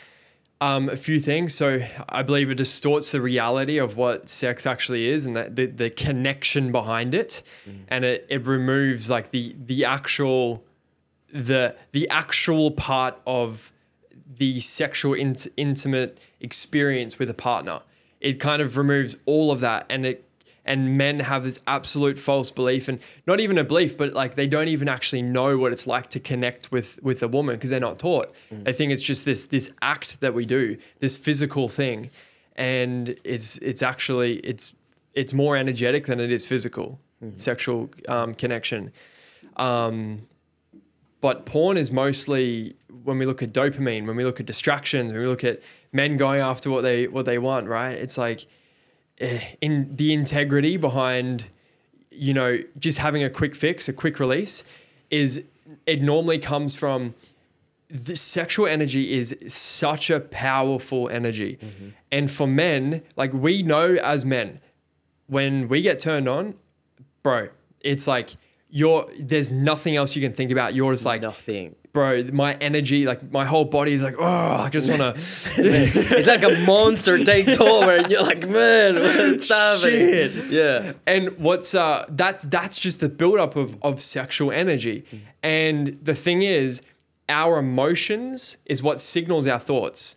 Um, a few things. So I believe it distorts the reality of what sex actually is and that the, the connection behind it. And it, it removes like the the actual the the actual part of the sexual int- intimate experience with a partner. It kind of removes all of that and it and men have this absolute false belief and not even a belief but like they don't even actually know what it's like to connect with with a woman because they're not taught. They think it's just this this act that we do this physical thing and it's it's actually it's it's more energetic than it is physical sexual um, connection. Um, but porn is mostly when we look at dopamine when we look at distractions when we look at men going after what they what they want right? It's like eh, in the integrity behind you know just having a quick fix a quick release is it normally comes from the sexual energy is such a powerful energy. And for men like we know as men when we get turned on bro it's like you're there's nothing else you can think about. You're just like Nothing. Bro my energy like my whole body is like oh i just want to it's like a monster takes over, and you're like, man, what's happening? Shit. Yeah. And what's uh that's that's just the buildup of of sexual energy. And the thing is, our emotions is what signals our thoughts.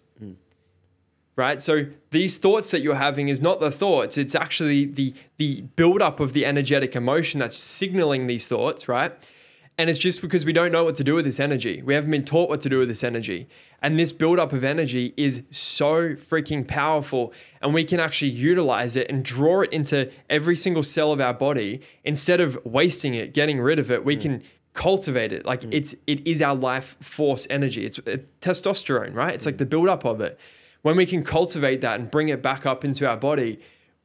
Right? So these thoughts that you're having is not the thoughts, it's actually the the buildup of the energetic emotion that's signaling these thoughts, right? And it's just because we don't know what to do with this energy. We haven't been taught what to do with this energy. And this buildup of energy is so freaking powerful. And we can actually utilize it and draw it into every single cell of our body. Instead of wasting it, getting rid of it, we mm. can cultivate it. Like mm. it's it is our life force energy. It's uh, testosterone, right? It's like mm. the buildup of it. When we can cultivate that and bring it back up into our body,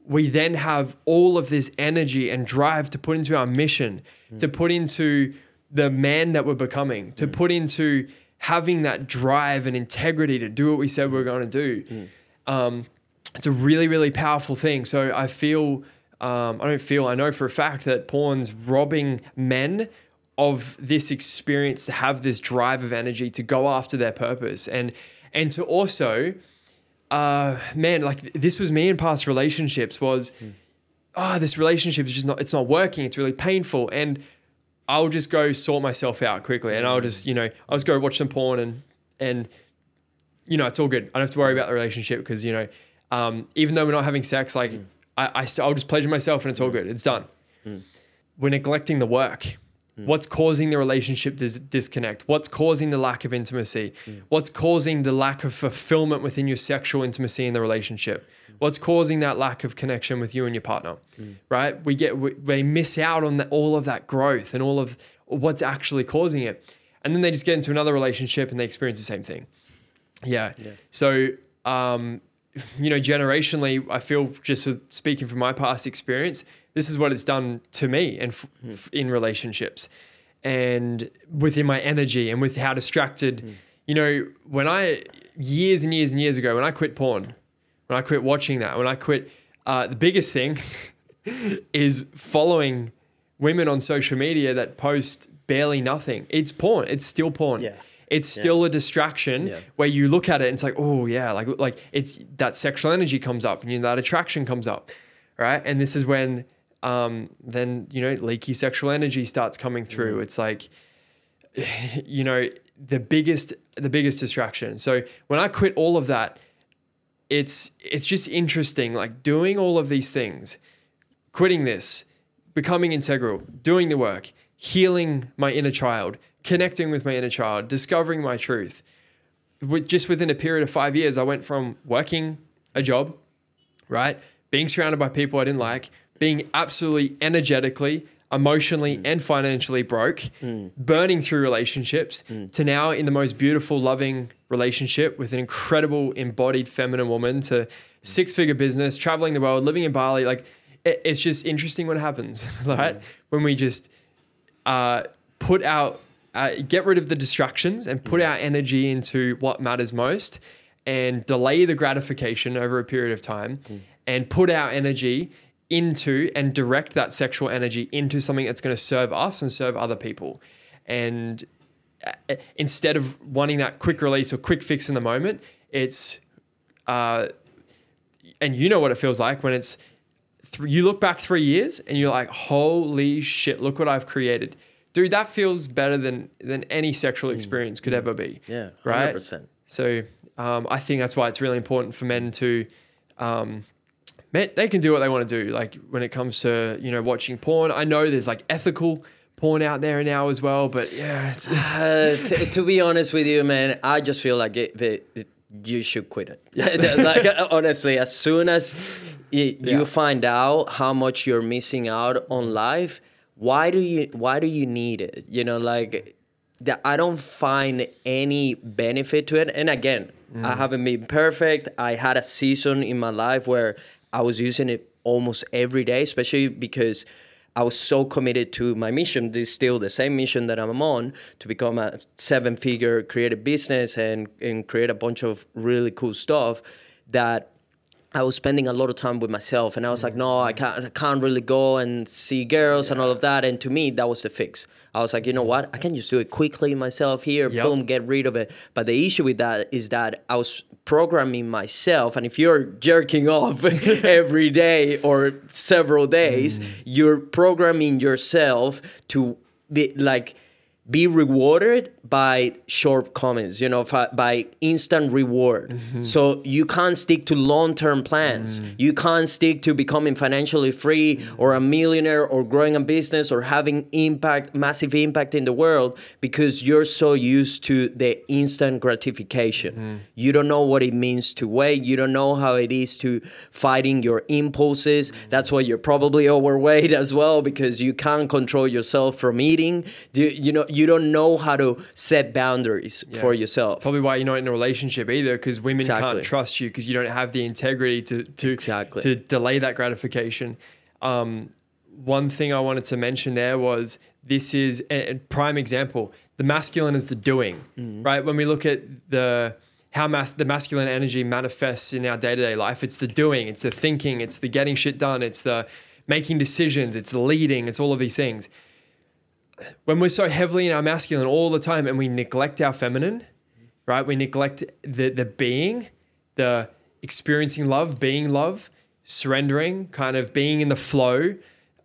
we then have all of this energy and drive to put into our mission, to put into the man that we're becoming, to put into having that drive and integrity to do what we said we are going to do. Um, it's a really, really powerful thing. So I feel, um, I don't feel, I know for a fact that porn's robbing men of this experience to have this drive of energy to go after their purpose. And and to also uh man like this was me in past relationships was oh this relationship is just not it's not working. It's really painful. And I'll just go sort myself out quickly and I'll just you know I'll just go watch some porn and and you know it's all good. I don't have to worry about the relationship because you know um, even though we're not having sex like mm. I, I st- I'll just pleasure myself and it's all mm. good. It's done. Mm. We're neglecting the work. Mm. What's causing the relationship dis- disconnect? What's causing the lack of intimacy? Mm. What's causing the lack of fulfillment within your sexual intimacy in the relationship? Mm. What's causing that lack of connection with you and your partner? Right? We get we, they miss out on the, all of that growth and all of what's actually causing it, and then they just get into another relationship and they experience the same thing. Yeah. So, um, you know, generationally, I feel just speaking from my past experience, this is what it's done to me and f- f- in relationships and within my energy and with how distracted, you know, when I, years and years and years ago, when I quit porn, when I quit watching that, when I quit, uh, the biggest thing is following women on social media that post barely nothing. It's porn. It's still porn. Yeah. It's still a distraction Yeah. where you look at it and it's like, oh yeah, like like it's that sexual energy comes up and you know, that attraction comes up, right? And this is when um, then you know leaky sexual energy starts coming through. It's like you know the biggest the biggest distraction. So when I quit all of that, it's it's just interesting like doing all of these things, quitting this, becoming integral, doing the work, healing my inner child, connecting with my inner child, discovering my truth. With just within a period of 5 years I went from working a job, right? Being surrounded by people I didn't like, being absolutely energetically, emotionally, mm. and financially broke, mm. burning through relationships, mm. to now in the most beautiful, loving relationship with an incredible embodied feminine woman, to six figure business, traveling the world, living in Bali. Like, it, it's just interesting what happens, right? When we just uh, put out, uh, get rid of the distractions and put our energy into what matters most and delay the gratification over a period of time and put our energy into and direct that sexual energy into something that's going to serve us and serve other people. And uh, instead of wanting that quick release or quick fix in the moment, it's uh, and you know what it feels like when it's th- you look back three years and you're like, holy shit, look what I've created. Dude, that feels better than than any sexual experience could ever be. Yeah, Right? 100%. So um, I think that's why it's really important for men to, um, men, they can do what they want to do. Like when it comes to you know watching porn, I know there's like ethical porn out there now as well, but yeah, it's, Uh, t- to be honest with you, man, I just feel like it, it, it- you should quit it. like honestly, as soon as you Yeah. find out how much you're missing out on life, why do you why do you need it? You know, like that I don't find any benefit to it. And again, I haven't been perfect. I had a season in my life where I was using it almost every day, especially because I was so committed to my mission. This is still the same mission that I'm on to become a seven figure creative business and, and create a bunch of really cool stuff that I was spending a lot of time with myself, and I was like, mm. no, I mm. can't, I can't really go and see girls and all of that. And to me, that was the fix. I was like, you know what? I can just do it quickly myself here, Yep. boom, get rid of it. But the issue with that is that I was programming myself, and if you're jerking off every day or several days, mm. you're programming yourself to be like be rewarded by short comments you know by instant reward. Mm-hmm. So you can't stick to long-term plans. Mm. You can't stick to becoming financially free mm. or a millionaire or growing a business or having impact massive impact in the world because you're so used to the instant gratification. Mm-hmm. You don't know what it means to wait. You don't know how it is to fighting your impulses. Mm-hmm. That's why you're probably overweight as well because you can't control yourself from eating. You, you know you don't know how to set boundaries for yourself probably why you're not in a relationship either because women Exactly. can't trust you because you don't have the integrity to to Exactly. to delay that gratification. Um, one thing I wanted to mention there was this is a, a prime example. The masculine is the doing, Mm-hmm. right? When we look at the how mas- the masculine energy manifests in our day to day life, it's the doing, it's the thinking, it's the getting shit done, it's the making decisions, it's the leading, it's all of these things when we're so heavily in our masculine all the time and we neglect our feminine, right? We neglect the the being, the experiencing love, being love, surrendering, kind of being in the flow,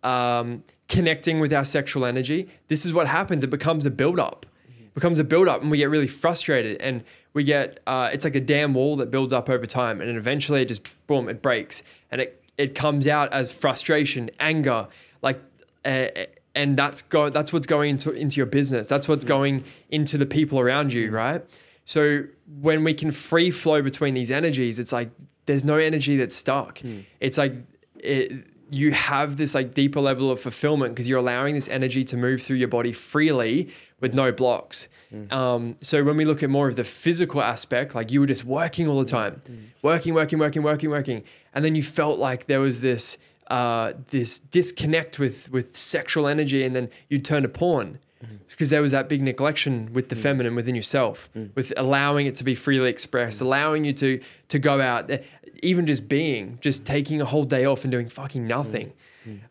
um, connecting with our sexual energy. This is what happens. It becomes a buildup. It becomes a buildup, and we get really frustrated, and we get uh, it's like a damn wall that builds up over time, and then eventually it just boom, it breaks, and it it comes out as frustration, anger, like. Uh, and that's go that's what's going into into your business. That's what's going into the people around you, right? So when we can free flow between these energies, it's like there's no energy that's stuck. Hmm. It's like it, you have this like deeper level of fulfillment because you're allowing this energy to move through your body freely with no blocks. Hmm. Um, so when we look at more of the physical aspect, like you were just working all the time, hmm. working, working, working, working, working, and then you felt like there was this uh, this disconnect with with sexual energy, and then you'd turn to porn. Because there was that big neglection with the feminine within yourself, with allowing it to be freely expressed, allowing you to to go out, eh, even just being, just taking a whole day off and doing fucking nothing.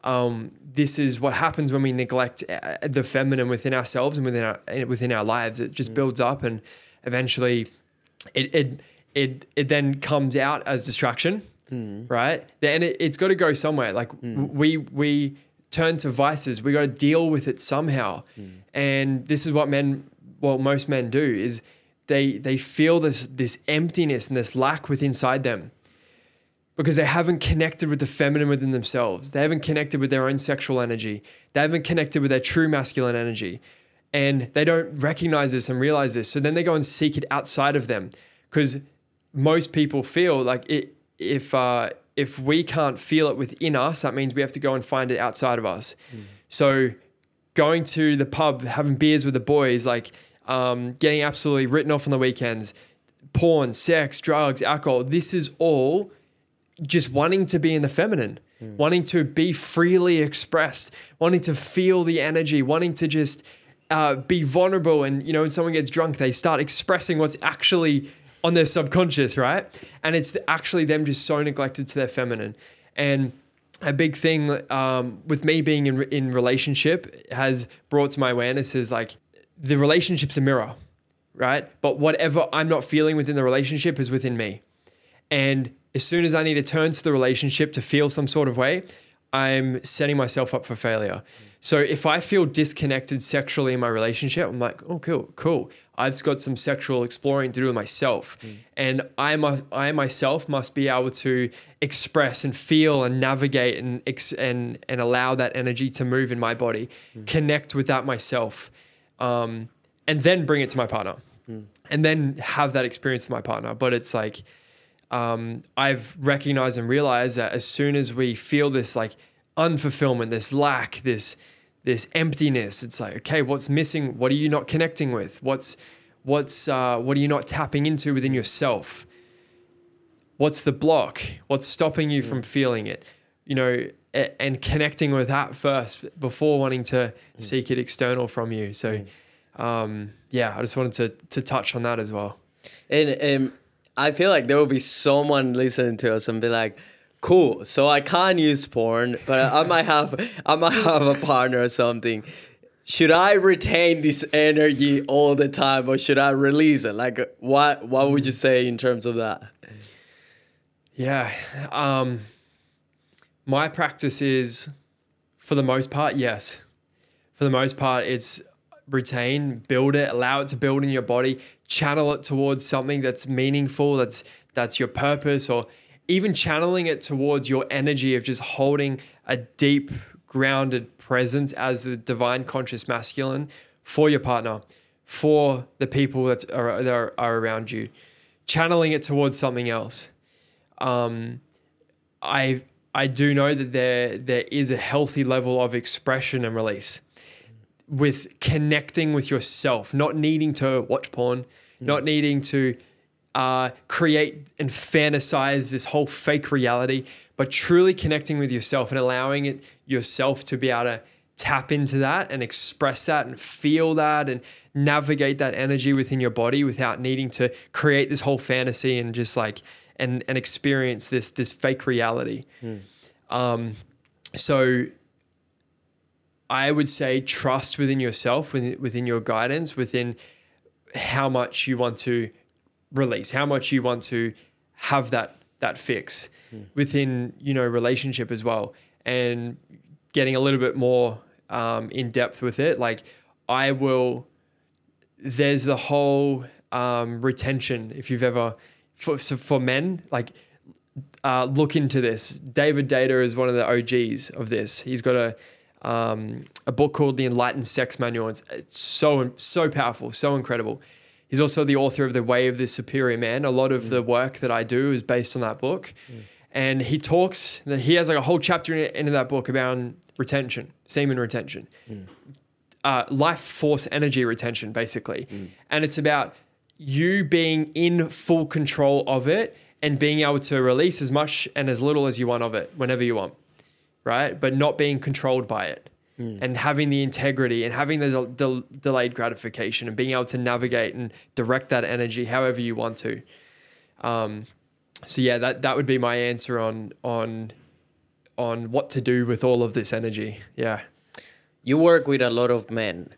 Um, this is what happens when we neglect uh, the feminine within ourselves and within our eh, within our lives. It just builds up, and eventually, it it it it then comes out as distraction Mm-hmm. right? And it, it's got to go somewhere. Like w- mm. we we turn to vices. We got to deal with it somehow. Mm. And this is what men, well, most men do is they they feel this this emptiness and this lack within inside them because they haven't connected with the feminine within themselves. They haven't connected with their own sexual energy. They haven't connected with their true masculine energy. And they don't recognize this and realize this. So then they go and seek it outside of them because most people feel like it, if uh, if we can't feel it within us, that means we have to go and find it outside of us. So going to the pub, having beers with the boys, like um, getting absolutely written off on the weekends, porn, sex, drugs, alcohol. This is all just wanting to be in the feminine, wanting to be freely expressed, wanting to feel the energy, wanting to just uh, be vulnerable. And, you know, when someone gets drunk, they start expressing what's actually on their subconscious, right? And it's actually them just so neglected to their feminine. And a big thing um, with me being in, in relationship has brought to my awareness is like the relationship's a mirror, right? But whatever I'm not feeling within the relationship is within me. And as soon as I need to turn to the relationship to feel some sort of way, I'm setting myself up for failure. So if I feel disconnected sexually in my relationship, I'm like, oh, cool, cool. I've just got some sexual exploring to do with myself, and I must, I myself must be able to express and feel and navigate and ex- and and allow that energy to move in my body, connect with that myself, um, and then bring it to my partner, and then have that experience with my partner. But it's like um, I've recognized and realized that as soon as we feel this like unfulfillment, this lack, this this emptiness, it's like, okay, what's missing? What are you not connecting with? What's what's uh, what are you not tapping into within yourself? What's the block? What's stopping you from feeling it? You know, a- and connecting with that first before wanting to seek it external from you. So, um, yeah, I just wanted to to touch on that as well. And um, I feel like there will be someone listening to us and be like, "Cool, so I can't use porn, but I might have I might have a partner or something. Should I retain this energy all the time, or should I release it? Like, what what would you say in terms of that? Yeah. Um, my practice is, for the most part, yes. For the most part, it's retain, build it, allow it to build in your body, channel it towards something that's meaningful, that's that's your purpose, or even channeling it towards your energy of just holding a deep, grounded presence as the divine conscious masculine for your partner, for the people that's are, that are, are around you, channeling it towards something else. Um, I I do know that there there is a healthy level of expression and release with connecting with yourself, not needing to watch porn, not needing to uh, create and fantasize this whole fake reality, but truly connecting with yourself and allowing it yourself to be able to tap into that and express that and feel that and navigate that energy within your body without needing to create this whole fantasy and just like and and experience this this fake reality. Um, so I would say trust within yourself, within, within your guidance, within how much you want to release, how much you want to have that that fix within you know relationship as well, and getting a little bit more um, in depth with it. Like I will. There's the whole um, retention. If you've ever for so for men like uh, look into this. David Deida is one of the OGs of this. He's got a um, a book called The Enlightened Sex Manual. It's, it's so so powerful, so incredible. He's also the author of The Way of the Superior Man. A lot of the mm. work that I do is based on that book. Mm. And he talks, he has like a whole chapter in, into that book about retention, semen retention, mm. uh, life force energy retention, basically. And it's about you being in full control of it and being able to release as much and as little as you want of it whenever you want, right? But not being controlled by it and having the integrity and having the del- del- delayed gratification and being able to navigate and direct that energy however you want to. Um, so yeah, that that would be my answer on on on what to do with all of this energy. Yeah. You work with a lot of men.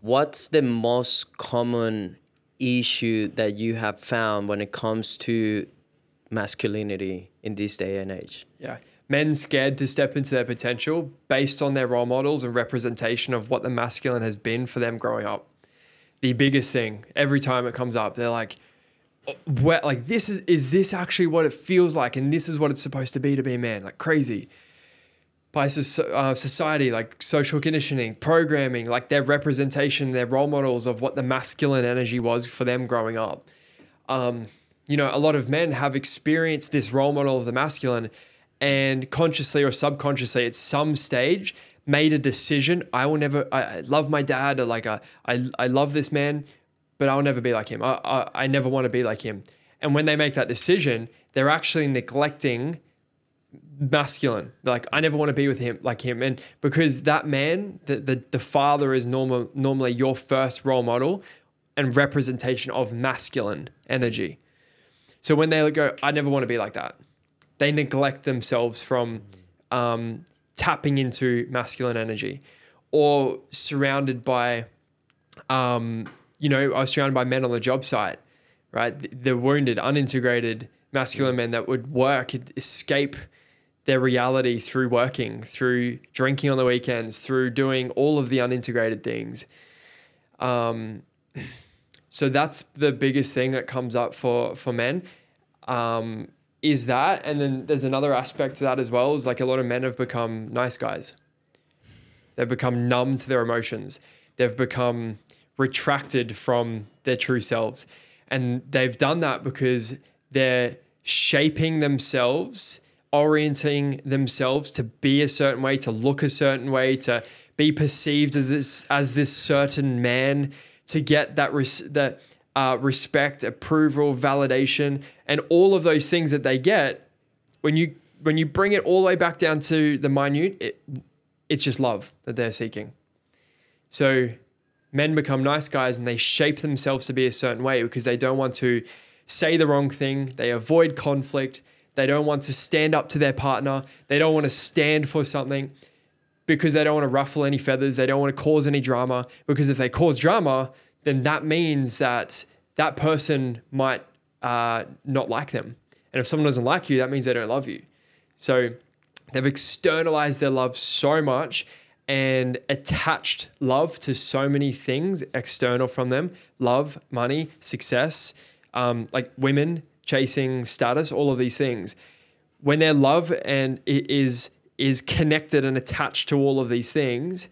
What's the most common issue that you have found when it comes to masculinity in this day and age? Yeah. Men scared to step into their potential based on their role models and representation of what the masculine has been for them growing up. The biggest thing every time it comes up, they're like, "Oh, "What? Like this is is this actually what it feels like? And this is what it's supposed to be to be a man? Like crazy." By soc- uh, society, like social conditioning, programming, like their representation, their role models of what the masculine energy was for them growing up um, you know, a lot of men have experienced this role model of the masculine and consciously or subconsciously at some stage made a decision. I will never, I, I love my dad like, I, I, love this man, but I'll never be like him. I, I, I never want to be like him. And when they make that decision, they're actually neglecting masculine. Like, I never want to be with him like him. And because that man, the, the, the father is normal, normally your first role model and representation of masculine energy. So when they go, I never want to be like that, they neglect themselves from um, tapping into masculine energy or surrounded by, um, you know, I was surrounded by men on the job site, right? They're wounded, unintegrated. masculine men that would work, escape their reality through working, through drinking on the weekends, through doing all of the unintegrated things. Um, so that's the biggest thing that comes up for for men. Um, is that, and then there's another aspect to that as well. Is like a lot of men have become nice guys. They've become numb to their emotions. They've become retracted from their true selves, and they've done that because they're shaping themselves, orienting themselves to be a certain way, to look a certain way, to be perceived as this as this certain man, to get that res- that uh, respect, approval, validation, and all of those things that they get, when you when you bring it all the way back down to the minute, it, it's just love that they're seeking. So men become nice guys and they shape themselves to be a certain way because they don't want to say the wrong thing, they avoid conflict, they don't want to stand up to their partner, they don't want to stand for something because they don't want to ruffle any feathers, they don't want to cause any drama because if they cause drama, then that means that that person might uh, not like them. And if someone doesn't like you, that means they don't love you. So they've externalized their love so much and attached love to so many things external from them love, money, success, um, like women chasing status, all of these things. When their love and it is is connected and attached to all of these things,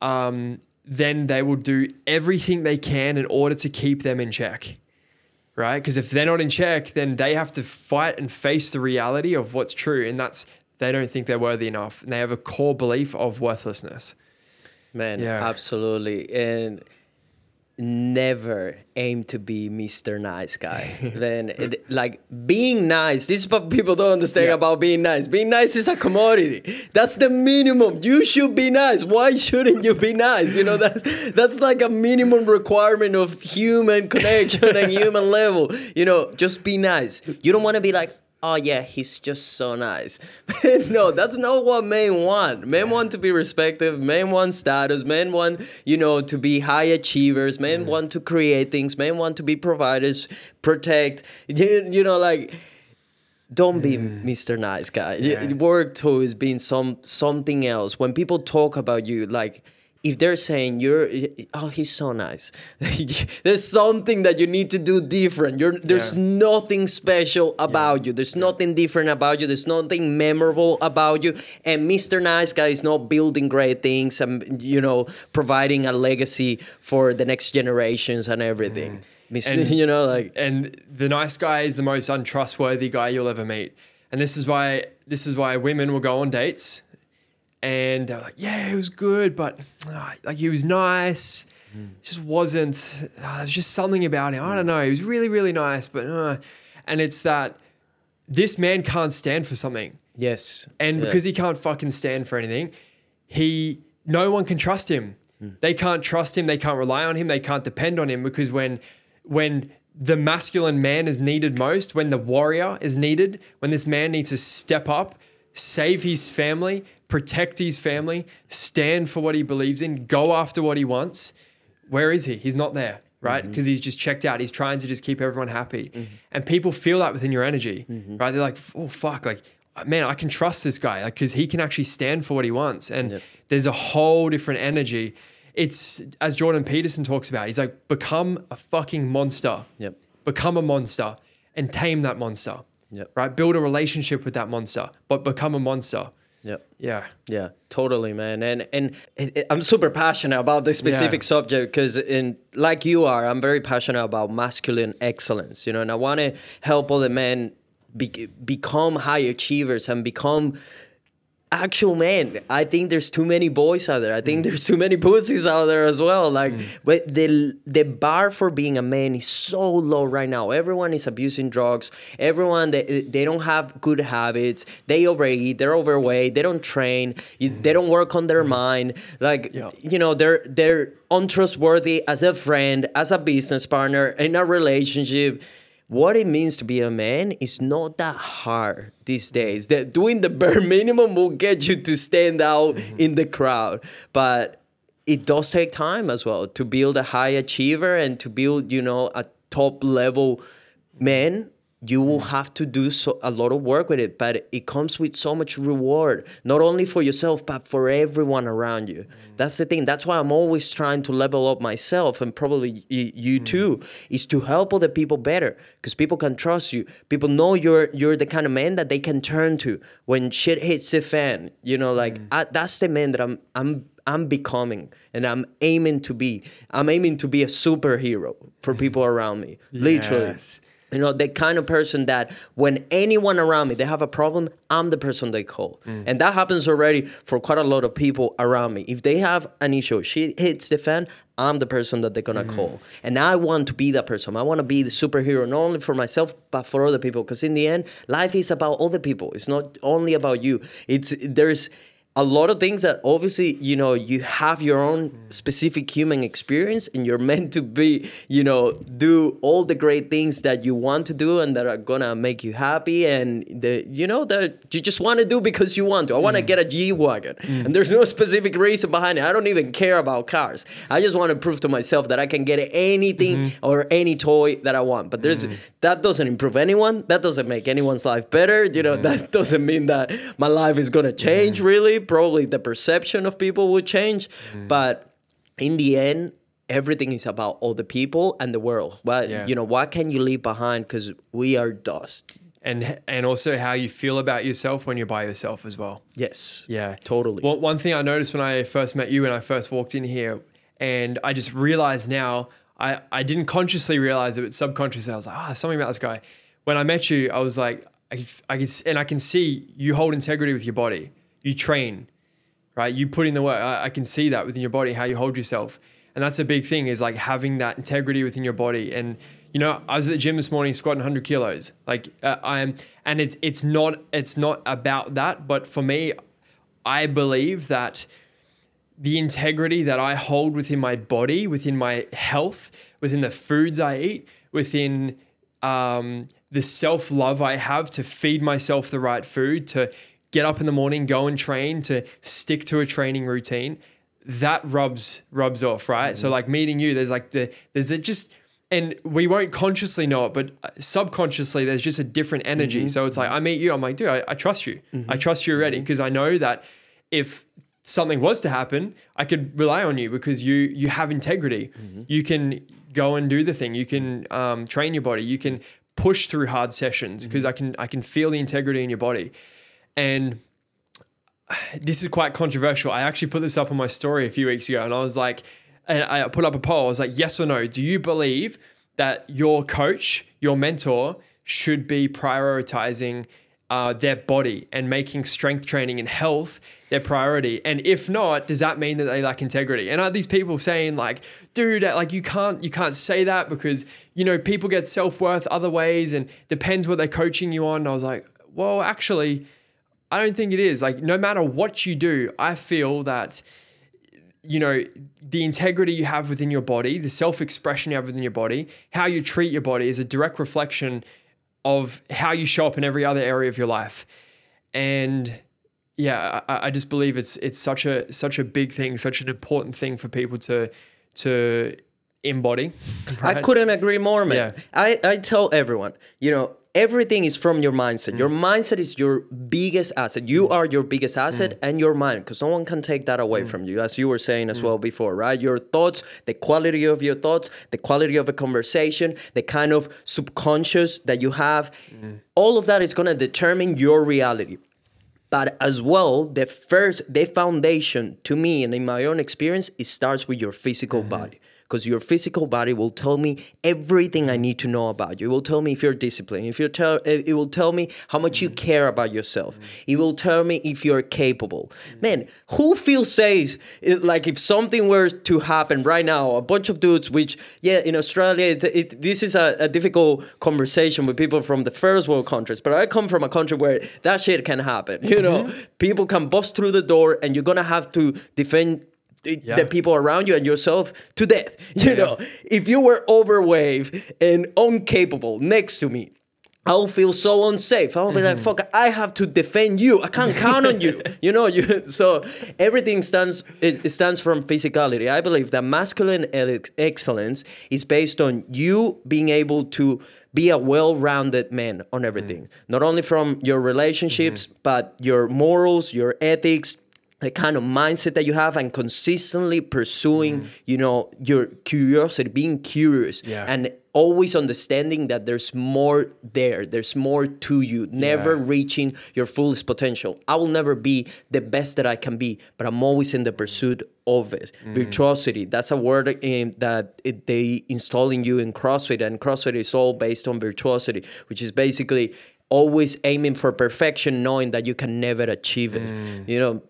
um, then they will do everything they can in order to keep them in check. Right? Because if they're not in check, then they have to fight and face the reality of what's true. And that's they don't think they're worthy enough. And they have a core belief of worthlessness. Man, yeah. absolutely. And never aim to be Mr. Nice Guy. then, it, like, being nice, this is what people don't understand yeah. about being nice. Being nice is a commodity. That's the minimum. You should be nice. Why shouldn't you be nice? You know, that's that's like a minimum requirement of human connection and human level. You know, just be nice. You don't want to be like, oh yeah, he's just so nice. no, that's not what men want. Men want to be respected. Men want status. Men want, you know, to be high achievers. Men want to create things. Men want to be providers, protect. You, you know, like don't be mm. Mr. Nice Guy. Yeah. Work towards being some something else. When people talk about you, like if they're saying you're oh he's so nice. There's something that you need to do different. You're there's yeah. nothing special about yeah. you. There's nothing different about you. There's nothing memorable about you. And mr nice guy is not building great things and you know providing a legacy for the next generations and everything. Mm. and, you know like and the nice guy is the most untrustworthy guy you'll ever meet. And this is why this is why women will go on dates and they're like, yeah, it was good, but uh, like he was nice. Mm. Just wasn't. Uh, there's just something about him. I don't know. He was really, really nice, but uh, and it's that this man can't stand for something. Yes, and yeah. because he can't fucking stand for anything, he no one can trust him. Mm. They can't trust him. They can't rely on him. They can't depend on him because when when the masculine man is needed most, when the warrior is needed, when this man needs to step up, save his family, protect his family, stand for what he believes in, go after what he wants. Where is he? He's not there, right? Because mm-hmm. he's just checked out. He's trying to just keep everyone happy. Mm-hmm. And people feel that within your energy, mm-hmm. right? They're like, oh, fuck, like, man, I can trust this guy because like, he can actually stand for what he wants. And yep. there's a whole different energy. It's as Jordan Peterson talks about, he's like, become a fucking monster. Yep. Become a monster and tame that monster. Yep. Right? Build a relationship with that monster, but become a monster. Yep. Yeah. Yeah. Totally, man. And and I'm super passionate about this specific yeah. subject because, in like you are, I'm very passionate about masculine excellence. You know, and I want to help other men be, become high achievers and become actual man i think there's too many boys out there. I think mm. there's too many pussies out there as well. Like mm. but the the bar for being a man is so low right now. Everyone is abusing drugs. Everyone they, they don't have good habits. They overeat. They're overweight. They don't train. Mm. they don't work on their mind. Like yeah. you know they're they're untrustworthy as a friend as a business partner in a relationship what it means to be a man is not that hard these days. That doing the bare minimum will get you to stand out mm-hmm. in the crowd, but it does take time as well to build a high achiever and to build, you know, a top level man. You will mm. have to do so, a lot of work with it but it comes with so much reward not only for yourself but for everyone around you mm. that's the thing that's why i'm always trying to level up myself and probably you, you too is to help other people better because people can trust you people know you're you're the kind of man that they can turn to when shit hits the fan you know like I, that's the man that i'm i'm I'm becoming and I'm aiming to be. I'm aiming to be a superhero for people around me. Literally. You know, the kind of person that when anyone around me they have a problem, I'm the person they call. Mm. And that happens already for quite a lot of people around me. If they have an issue, she hits the fan, I'm the person that they're gonna mm. call. And I want to be that person. I want to be the superhero not only for myself but for other people. Because in the end, life is about other people. It's not only about you. It's there's a lot of things that obviously you know you have your own specific human experience and you're meant to be you know do all the great things that you want to do and that are gonna make you happy and the you know that you just want to do because you want to. I want to mm. get a g-wagon. Mm. And there's no specific reason behind it. I don't even care about cars. I just want to prove to myself that i can get anything mm-hmm. or any toy that i want. But there's mm. that doesn't improve anyone. That doesn't make anyone's life better. You know that doesn't mean that my life is gonna change really probably the perception of people will change but in the end everything is about all the people and the world but Yeah. you know what can you leave behind because we are dust And and also how you feel about yourself when you're by yourself as well. yes Yeah, Totally. Well, one thing I noticed when I first met you, when I first walked in here, and I just realized now, I, I didn't consciously realize it, but subconsciously I was like, ah, something about this guy. When I met you, I was like, I, I can, and I can see you hold integrity with your body. You train, right? You put in the work. I, I can see that within your body, how you hold yourself. And that's a big thing is like having that integrity within your body. And, you know, I was at the gym this morning squatting 100 kilos. Like uh, I'm, and it's, it's not, it's not about that. But for me, I believe that the integrity that I hold within my body, within my health, within the foods I eat, within um, the self love I have to feed myself the right food, to get up in the morning, go and train, to stick to a training routine, that rubs rubs off, right? So mm-hmm. like meeting you, there's like the there's the just and we won't consciously know it, but uh, subconsciously there's just a different energy. Mm-hmm. So it's like I meet you, I'm like, dude, I, I trust you. I mm-hmm. trust you already because I know that if something was to happen, I could rely on you because you you have integrity. You can go and do the thing. You can um, train your body. You can push through hard sessions because I can I can feel the integrity in your body, and this is quite controversial. I actually put this up on my story a few weeks ago, and I was like, and I put up a poll. I was like, yes or no? Do you believe that your coach, your mentor, should be prioritizing uh, their body and making strength training and health their priority? And if not, does that mean that they lack integrity? And are these people saying like, dude, like you can't you can't say that because you know people get self worth other ways and depends what they're coaching you on? And I was like, well, actually. I don't think it is. Like, no matter what you do, I feel that, you know, the integrity you have within your body, the self expression you have within your body, how you treat your body is a direct reflection of how you show up in every other area of your life. And yeah, I, I just believe it's it's such a such a big thing, such an important thing for people to to embody. I couldn't agree more, man. Yeah. I, I tell everyone, you know, everything is from your mindset. Your mm. mindset is your biggest asset. You mm. are your biggest asset mm. and your mind, because no one can take that away from you, as you were saying as well before, right? Your thoughts, the quality of your thoughts, the quality of a conversation, the kind of subconscious that you have, all of that is going to determine your reality. But as well the first the foundation to me and in my own experience it starts with your physical mm-hmm. body because your physical body will tell me everything I need to know about you. It will tell me if you're disciplined. If you're tell, eh, it will tell me how much you care about yourself. It will tell me if you're capable. Man, who feels safe? It- like if something were to happen right now, a bunch of dudes, which yeah, in Australia, it, it, this is a, a difficult conversation with people from the first world countries. But I come from a country where that shit can happen. You know, mm-hmm. people can bust through the door, and you're gonna have to defend Yeah. the people around you and yourself to death. You Yeah. know, if you were overweight and incapable next to me, I'll feel so unsafe. I'll be like, mm-hmm. fuck, I have to defend you. I can't count on you. You know, you so everything stands it, stands from physicality. I believe that masculine ex- excellence is based on you being able to be a well-rounded man on mm. everything. Not only from your relationships, mm-hmm. but your morals, your ethics, the kind of mindset that you have and consistently pursuing mm. you know your curiosity being curious Yeah. and always understanding that there's more there there's more to you never Yeah. reaching your fullest potential. I will never be the best that i can be but i'm always in the pursuit of it. Mm. Virtuosity that's a word in, that it, they install in you in crossfit and crossfit is all based on virtuosity which is basically always aiming for perfection knowing that you can never achieve it. Mm. You know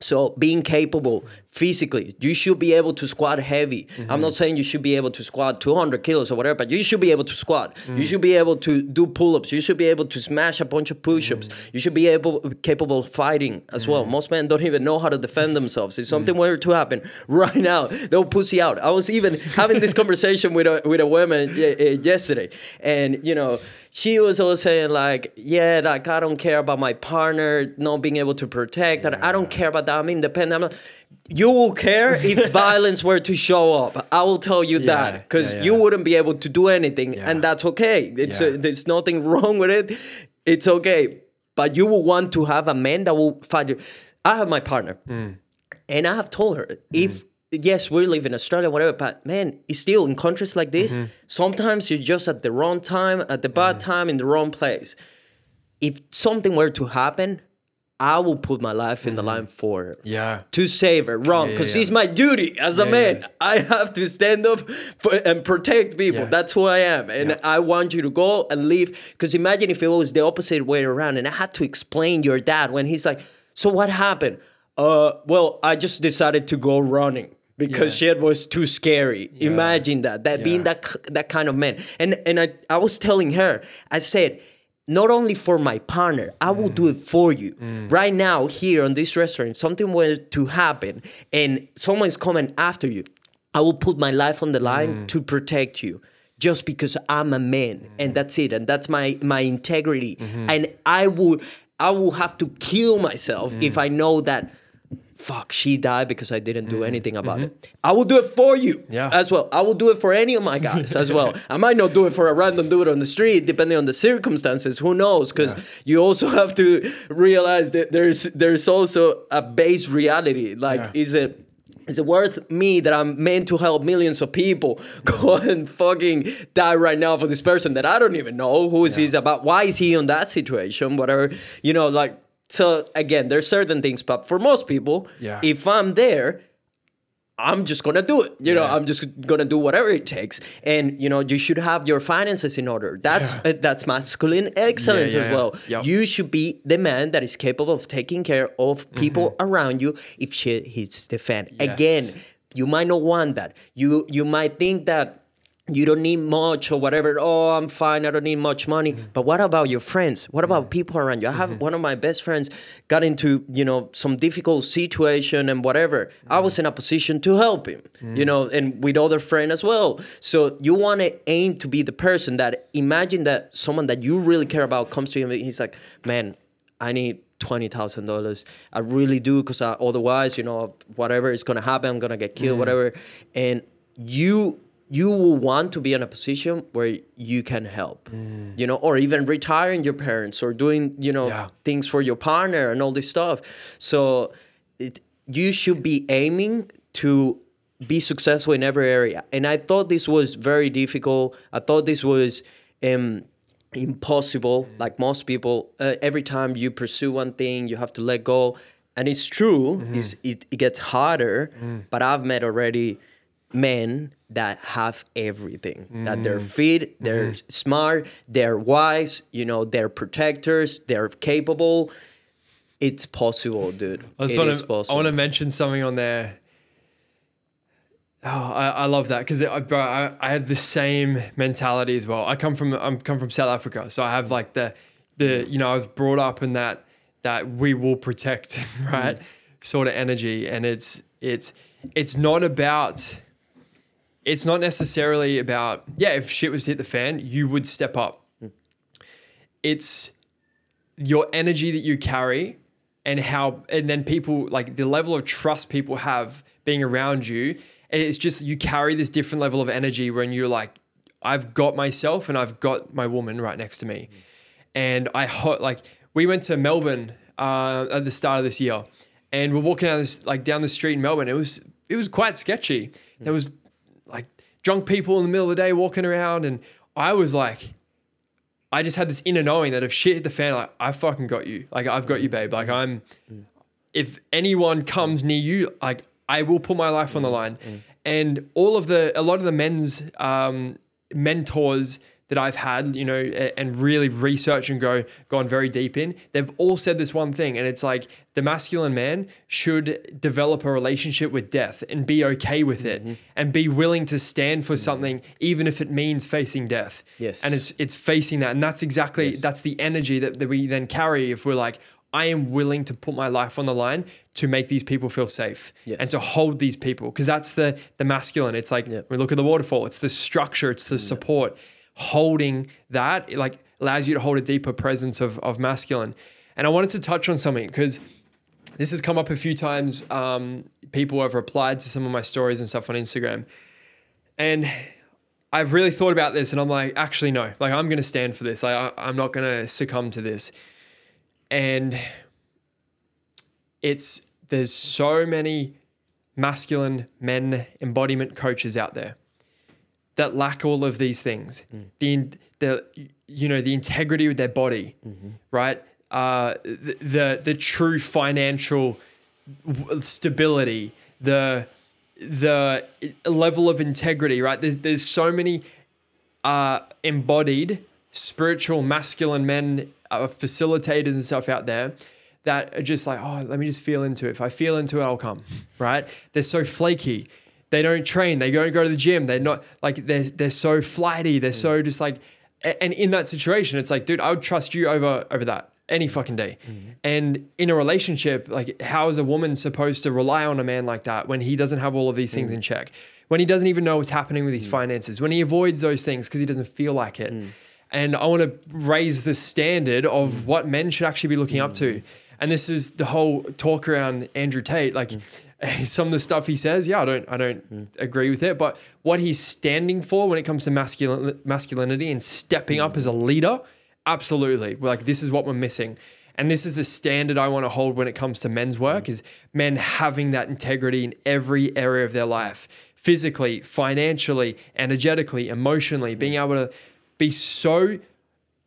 so being capable physically, you should be able to squat heavy. I'm not saying you should be able to squat 200 kilos or whatever, but you should be able to squat. You should be able to do pull-ups. You should be able to smash a bunch of push-ups. You should be able capable of fighting as well. Most men don't even know how to defend themselves. If something were to happen right now, they'll pussy out. I was even having this conversation with a with a woman uh, yesterday, and you know she was all saying like, yeah, like I don't care about my partner not being able to protect, and I don't care about that. I'm independent. I'm you will care if violence were to show up. I will tell you that because yeah, you wouldn't be able to do anything, Yeah. and that's okay. It's Yeah. uh, there's nothing wrong with it. It's okay, but you will want to have a man that will fight you. I have my partner, Hmm. and I have told her if. Yes, we live in Australia, whatever, but man, it's still in countries like this. Mm-hmm. Sometimes you're just at the wrong time, at the bad time, in the wrong place if something were to happen, I will put my life in the line for her. Yeah. To save her, wrong, yeah, because yeah. it's my duty as a man. yeah. I have to stand up for, and protect people. Yeah. That's who I am, and Yeah. I want you to go and leave. Because imagine if it was the opposite way around, and I had to explain your dad when he's like, "So what happened?" Uh, well, I just decided to go running because Yeah. shit was too scary. Imagine that, that being that that kind of man. And and I I was telling her, I said, not only for my partner, I will do it mm. for you. Mm. Right now, here on this restaurant, something were to happen and someone's coming after you, I will put my life on the line mm. to protect you. Just because I'm a man, and that's it, and that's my my integrity, mm-hmm. and I will I will have to kill myself if I know that fuck, she died because I didn't do mm-hmm. anything about mm-hmm. it. I will do it for you Yeah. as well. I will do it for any of my guys as well. I might not do it for a random dude on the street, depending on the circumstances. Who knows? Because you also have to realize that there's there's also a base reality. Like, Yeah. is it is it worth me that I'm meant to help millions of people go and fucking die right now for this person that I don't even know who is he's about? Why is he on that situation? Whatever, you know, like so again, there's certain things, but for most people, Yeah. if I'm there, I'm just gonna do it. You know, I'm just gonna do whatever it takes. And you know, you should have your finances in order. That's Yeah. uh, that's masculine excellence Yeah, as yeah, well. Yep. You should be the man that is capable of taking care of people around you if shit hits the fan. Again, Mm-hmm. You might not want that. You you might think that you don't need much or whatever. Oh, I'm fine. I don't need much money. Mm-hmm. But what about your friends? What about people around you? I have mm-hmm. one of my best friends got into you know some difficult situation and whatever. I was mm-hmm. in a position to help him. You mm. know, and with other friend as well. So you want to aim to be the person that imagine that someone that you really care about comes to you and he's like, man, I need twenty thousand dollars. I really do, because uh, otherwise, you know, whatever is gonna happen, I'm gonna get killed, mm. whatever. And you you will want to be in a position where you can help, you know, or even retiring your parents or doing, you know, Yeah. things for your partner and all this stuff. So it, you should be aiming to be successful in every area. And I thought this was very difficult. I thought this was um, impossible. Like most people, uh, every time you pursue one thing, you have to let go. And it's true. It's, it, it gets harder. But I've met already men that have everything that they're mm. fit they're mm-hmm. smart they're wise you know they're protectors they're capable it's possible dude I just want to. I want to mention something on there. Oh, I, I love that because I, bro, I, I had the same mentality as well. I come from I'm come from South Africa, so I have like the the you know I was brought up in that that we will protect right mm. sort of energy, and it's it's it's not about it's not necessarily about yeah if shit was to hit the fan you would step up. It's your energy that you carry and how and then people like the level of trust people have being around you. It's just you carry this different level of energy when you're like I've got myself and I've got my woman right next to me. And I ho- like we went to Melbourne uh, at the start of this year and we're walking down this like down the street in Melbourne. It was it was quite sketchy. There was drunk people in the middle of the day walking around and I was like I just had this inner knowing that if shit hit the fan, like I fucking got you. Like I've got you, babe. Like I'm. If anyone comes near you, like I will put my life on the line. And all of the, a lot of the men's um, mentors that I've had, you know, and really research and go gone very deep in, they've all said this one thing, and it's like the masculine man should develop a relationship with death and be okay with it, mm-hmm. and be willing to stand for something, even if it means facing death. Yes. and it's it's facing that, and that's exactly that's the energy that, that we then carry if we're like. I am willing to put my life on the line to make these people feel safe Yes. and to hold these people because that's the the masculine. It's like Yep. we look at the waterfall. It's the structure. It's the mm. support. Holding that it like allows you to hold a deeper presence of of masculine. And I wanted to touch on something because this has come up a few times. Um, people have replied to some of my stories and stuff on Instagram, and I've really thought about this, and I'm like, actually, no. Like, I'm going to stand for this. Like, I, I'm not going to succumb to this. And it's there's so many masculine men embodiment coaches out there that lack all of these things. The the you know the integrity with their body, right? Uh, the, the the true financial stability, the the level of integrity, right? There's there's so many uh, embodied spiritual masculine men, uh, facilitators and stuff out there that are just like, oh, let me just feel into it. If I feel into it, I'll come, right? They're so flaky. They don't train. They don't go to the gym. They're not like they're they're so flighty. They're mm. so just like, and in that situation, it's like, dude, I would trust you over over that any fucking day. Mm. And in a relationship, like, how is a woman supposed to rely on a man like that when he doesn't have all of these things mm. in check? When he doesn't even know what's happening with his finances? When he avoids those things because he doesn't feel like it? And I want to raise the standard of what men should actually be looking up to. And this is the whole talk around Andrew Tate. Like mm. some of the stuff he says, yeah, I don't, I don't mm. agree with it. But what he's standing for when it comes to masculine masculinity and stepping up mm. as a leader, absolutely. We're like this is what we're missing. And this is the standard I want to hold when it comes to men's work is men having that integrity in every area of their life. Physically, financially, energetically, emotionally, being able to be so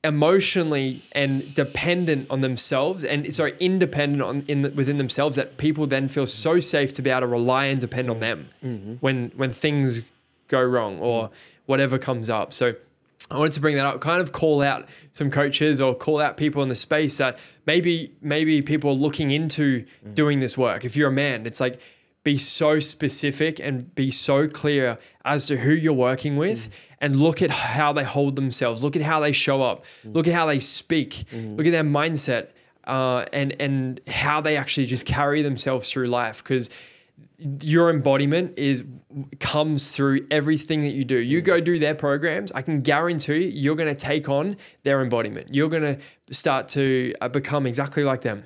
emotionally and dependent on themselves and sorry independent on in the, within themselves that people then feel so safe to be able to rely and depend on them mm-hmm. when when things go wrong or whatever comes up. So I wanted to bring that up, kind of call out some coaches or call out people in the space that maybe maybe people are looking into mm. doing this work. If you're a man, it's like be so specific and be so clear as to who you're working with and look at how they hold themselves, look at how they show up, look at how they speak, look at their mindset, uh, and and how they actually just carry themselves through life because your embodiment is comes through everything that you do. You go do their programs, I can guarantee you're going to take on their embodiment. You're going to start to uh, become exactly like them,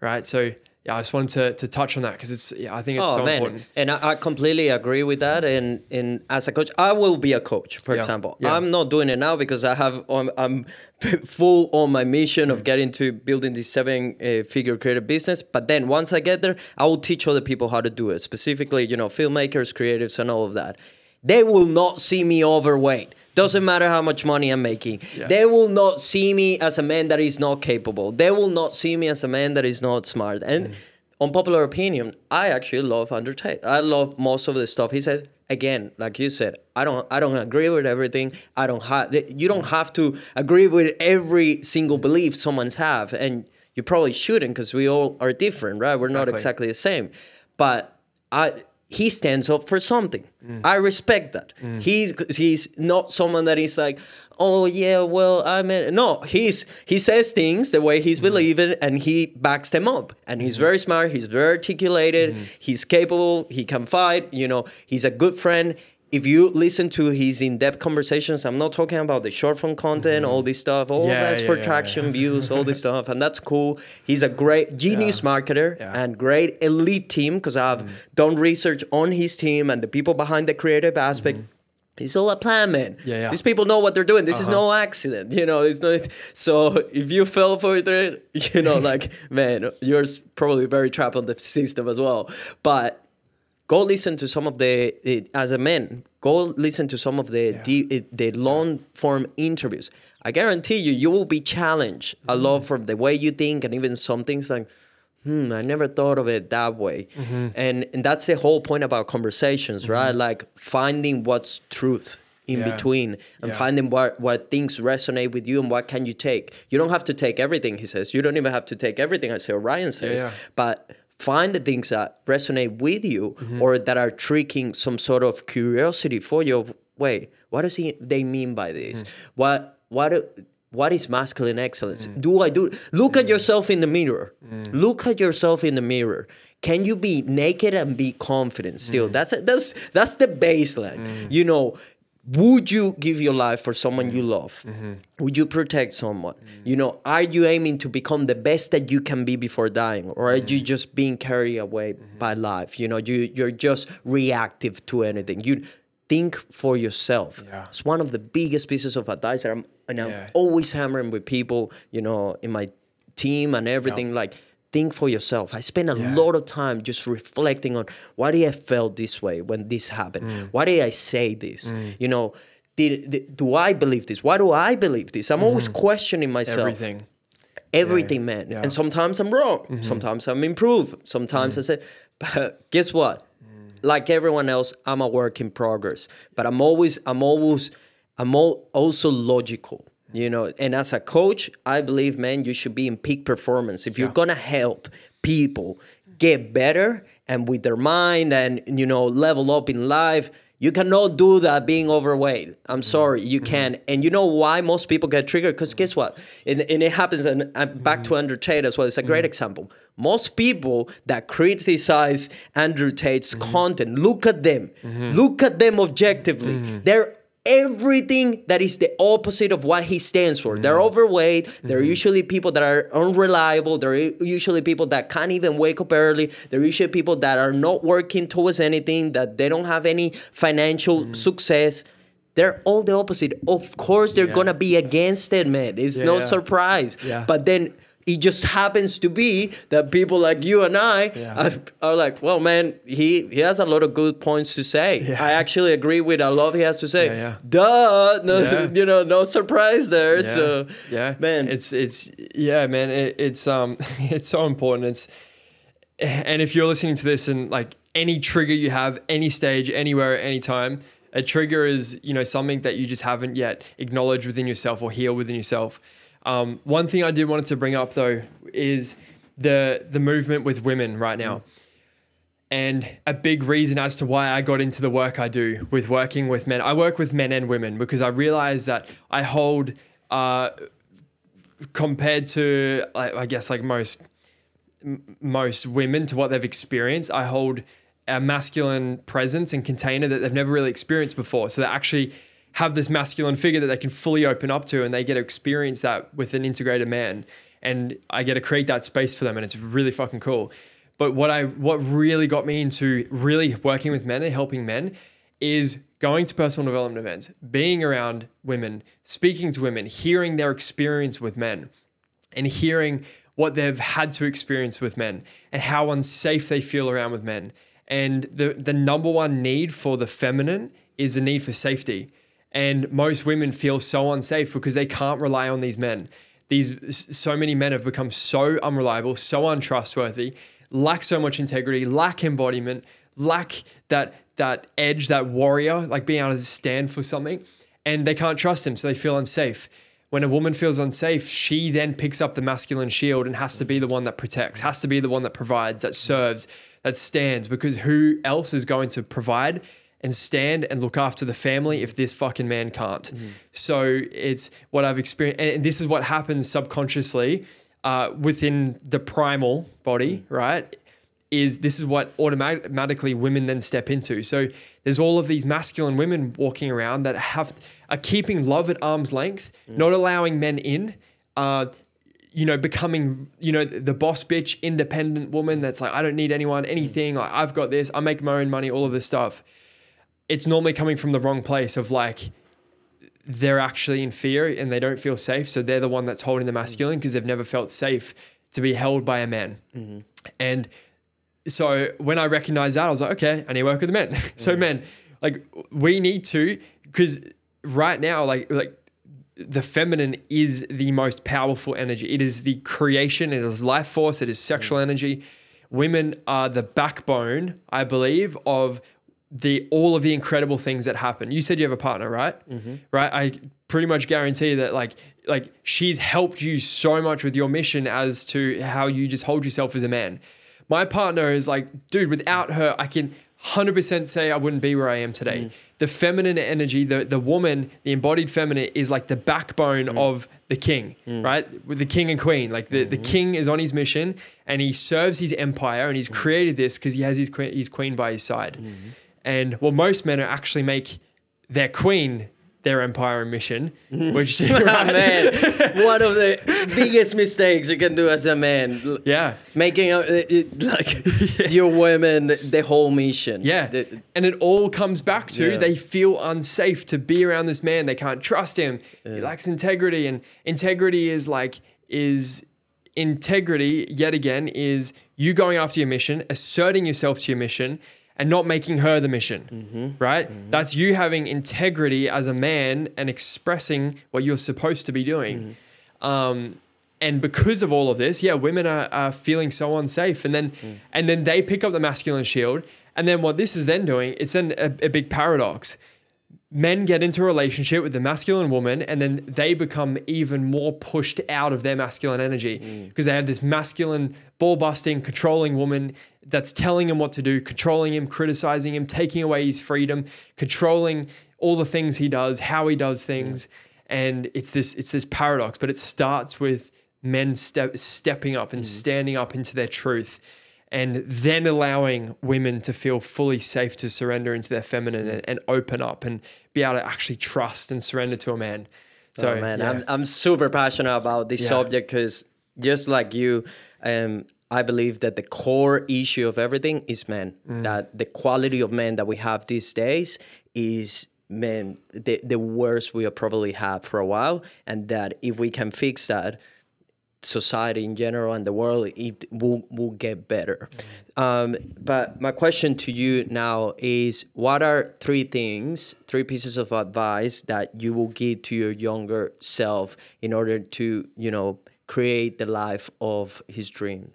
right? So yeah, I just wanted to, to touch on that because it's yeah, I think it's oh so man, important. and I, I completely agree with that. And and as a coach, I will be a coach. For Yeah, example, yeah. I'm not doing it now because I have I'm, I'm full on my mission Mm. of getting to building this seven uh, figure creative business. But then once I get there, I will teach other people how to do it. Specifically, you know, filmmakers, creatives, and all of that. They will not see me overweight. Doesn't matter how much money I'm making. Yeah. They will not see me as a man that is not capable. They will not see me as a man that is not smart. And Mm. unpopular opinion, I actually love Andrew Tate. I love most of the stuff he says. Again, like you said, I don't I don't agree with everything. I don't have you don't have to agree with every single belief someone's have, and you probably shouldn't because we all are different, right? We're not Exactly. exactly the same. But I he stands up for something. Mm. I respect that. Mm. He's he's not someone that is like, oh yeah, well I mean no. He's he says things the way he's mm. believing and he backs them up. And he's mm-hmm. very smart. He's very articulated. Mm-hmm. He's capable. He can fight. You know, he's a good friend. If you listen to his in-depth conversations, I'm not talking about the short form content, all this stuff. All Yeah, that's yeah, for yeah, traction views, all this stuff, and that's cool. He's a great genius marketer and great elite team because I've done research on his team and the people behind the creative aspect. He's all a plan, man. Mm-hmm. Yeah, Uh-huh. yeah. These people know what they're doing. This is no accident, you know. It's not. So if you fell for it, you know, like man, you're probably very trapped on the system as well. But go listen to some of the it, as a man go listen to some of the de- it- eh, the long form interviews. I guarantee you you will be challenged a mm-hmm. lot from the way you think and even some things like hmm i never thought of it that way. Mm-hmm. And and that's the whole point about conversations mm-hmm. right? Like finding what's truth in Yeah. between and Yeah. finding what what things resonate with you and what can you take. You don't have to take everything he says. You don't even have to take everything i say or ryan says. Yeah. but find the things that resonate with you Mm-hmm. or that are tricking some sort of curiosity for you. Wait what does he they mean by this? Mm. what what what is masculine excellence? Mm. do i do look at yourself in the mirror. Look at yourself in the mirror. Can you be naked and be confident still? Mm. that's that's that's the baseline. You know would you give your life for someone you mm-hmm. love? Mm-hmm. Would you protect someone? Mm. You know are you aiming to become the best that you can be before dying or are you mm. just being carried away mm-hmm. by life? You know you you're just reactive to anything. You think for yourself. Yeah. it's one of the biggest pieces of advice that i'm and i'm Yeah. always hammering with people you know in my team and everything like think for yourself. I spend a Yeah. lot of time just reflecting on why did i felt this way when this happened? Mm. why did i say this? Mm. You know did, did do i believe this? Why do i believe this? I'm always mm-hmm. questioning myself. Everything. everything man. yeah. and sometimes i'm wrong. Mm-hmm. Sometimes i'm improved. Sometimes mm. i say but guess what? Mm. Like everyone else i'm a work in progress. But i'm always i'm always i'm al- also logical you know and as a coach i believe man you should be in peak performance if you're gonna help people get better and with their mind and you know level up in life you cannot do that being overweight. I'm mm-hmm. sorry, you mm-hmm. can. And you know why most people get triggered? Because guess what? And, and it happens, and uh, back mm-hmm. to Andrew Tate as well. It's a great example. Most people that criticize Andrew Tate's content, look at them. Look at them objectively. They're everything that is the opposite of what he stands for. They're mm. overweight. They're mm-hmm. usually people that are unreliable. They're usually people that can't even wake up early. They're usually people that are not working towards anything, that they don't have any financial mm. success. They're all the opposite. Of course, they're Yeah. gonna be against it, man. It's no Yeah. surprise. Yeah. But then it just happens to be that people like you and I Yeah. are, are like, well, man, he he has a lot of good points to say. Yeah. I actually agree with a lot he has to say. Yeah. Duh, no, you know, no surprise there. yeah. So yeah, man, it's it's yeah, man. It, it's um, it's so important. It's and if you're listening to this and like any trigger you have, any stage, anywhere, at any time, a trigger is you know something that you just haven't yet acknowledged within yourself or healed within yourself. Um, one thing I did wanted to bring up though is the the movement with women right now. And a big reason as to why I got into the work I do with working with men. I work with men and women because I realize that I hold, uh, compared to, I guess, like most most women to what they've experienced, I hold a masculine presence and container that they've never really experienced before. So they actually have this masculine figure that they can fully open up to and they get to experience that with an integrated man. And I get to create that space for them and it's really fucking cool. But what I what really got me into really working with men and helping men is going to personal development events, being around women, speaking to women, hearing their experience with men and hearing what they've had to experience with men and how unsafe they feel around with men. And the the number one need for the feminine is the need for safety. And most women feel so unsafe because they can't rely on these men. These so many men have become so unreliable, so untrustworthy, lack so much integrity, lack embodiment, lack that that edge, that warrior, like being able to stand for something, and they can't trust him, so they feel unsafe when a woman feels unsafe, she then picks up the masculine shield and has to be the one that protects, has to be the one that provides, that serves, that stands, because who else is going to provide and stand and look after the family if this fucking man can't? So it's what I've experienced, and this is what happens subconsciously uh, within the primal body, right? is this is what automatically women then step into. So there's all of these masculine women walking around that have are keeping love at arm's length, not allowing men in. Uh, you know, becoming, you know, the boss bitch, independent woman that's like, I don't need anyone, anything. Like, I've got this. I make my own money, all of this stuff. It's normally coming from the wrong place of like, they're actually in fear and they don't feel safe. So they're the one that's holding the mm. masculine because they've never felt safe to be held by a man. Mm-hmm. And so when I recognized that, I was like, okay, I need to work with the men. so mm. men, like we need to, because right now, like like the feminine is the most powerful energy. It is the creation, it is life force, it is sexual mm. energy. Women are the backbone, I believe, of the all of the incredible things that happen. You said you have a partner, right? Mm-hmm. Right? I pretty much guarantee that like like she's helped you so much with your mission as to how you just hold yourself as a man. My partner is like, dude, without her, I can 100% say I wouldn't be where I am today. Mm. The feminine energy, the, the woman, the embodied feminine is like the backbone mm. of the king, mm. right? With the king and queen. Like the, the mm-hmm. king is on his mission and he serves his empire and he's created this because he has his queen, his queen by his side. Mm-hmm. And well, most men are actually make their queen their empire and mission, which right? man, one of the biggest mistakes you can do as a man. Yeah. Making a, it, like your women the whole mission. Yeah. The- and it all comes back to Yeah. they feel unsafe to be around this man. They can't trust him. He lacks integrity. And integrity is like, is integrity, yet again, is you going after your mission, asserting yourself to your mission, and not making her the mission. Mm-hmm. Right? Mm-hmm. That's you having integrity as a man and expressing what you're supposed to be doing. Mm-hmm. Um, and because of all of this, yeah, women are, are feeling so unsafe, and then mm. and then they pick up the masculine shield, and then what this is then doing, it's then a, a big paradox. Men get into a relationship with the masculine woman, and then they become even more pushed out of their masculine energy mm. because they have this masculine, ball busting, controlling woman that's telling him what to do, controlling him, criticizing him, taking away his freedom, controlling all the things he does, how he does things. And it's this it's this paradox but it starts with men step, stepping up and mm. standing up into their truth and then allowing women to feel fully safe to surrender into their feminine and, and open up and be able to actually trust and surrender to a man so oh man, yeah. I'm I'm super passionate about this Yeah. subject because just like you, um, I believe that the core issue of everything is men. Mm. That the quality of men that we have these days is men the the worst we have probably had for a while, and that if we can fix that, society in general and the world it will, will get better um, but my question to you now is what are three things three pieces of advice that you will give to your younger self in order to you know create the life of his dreams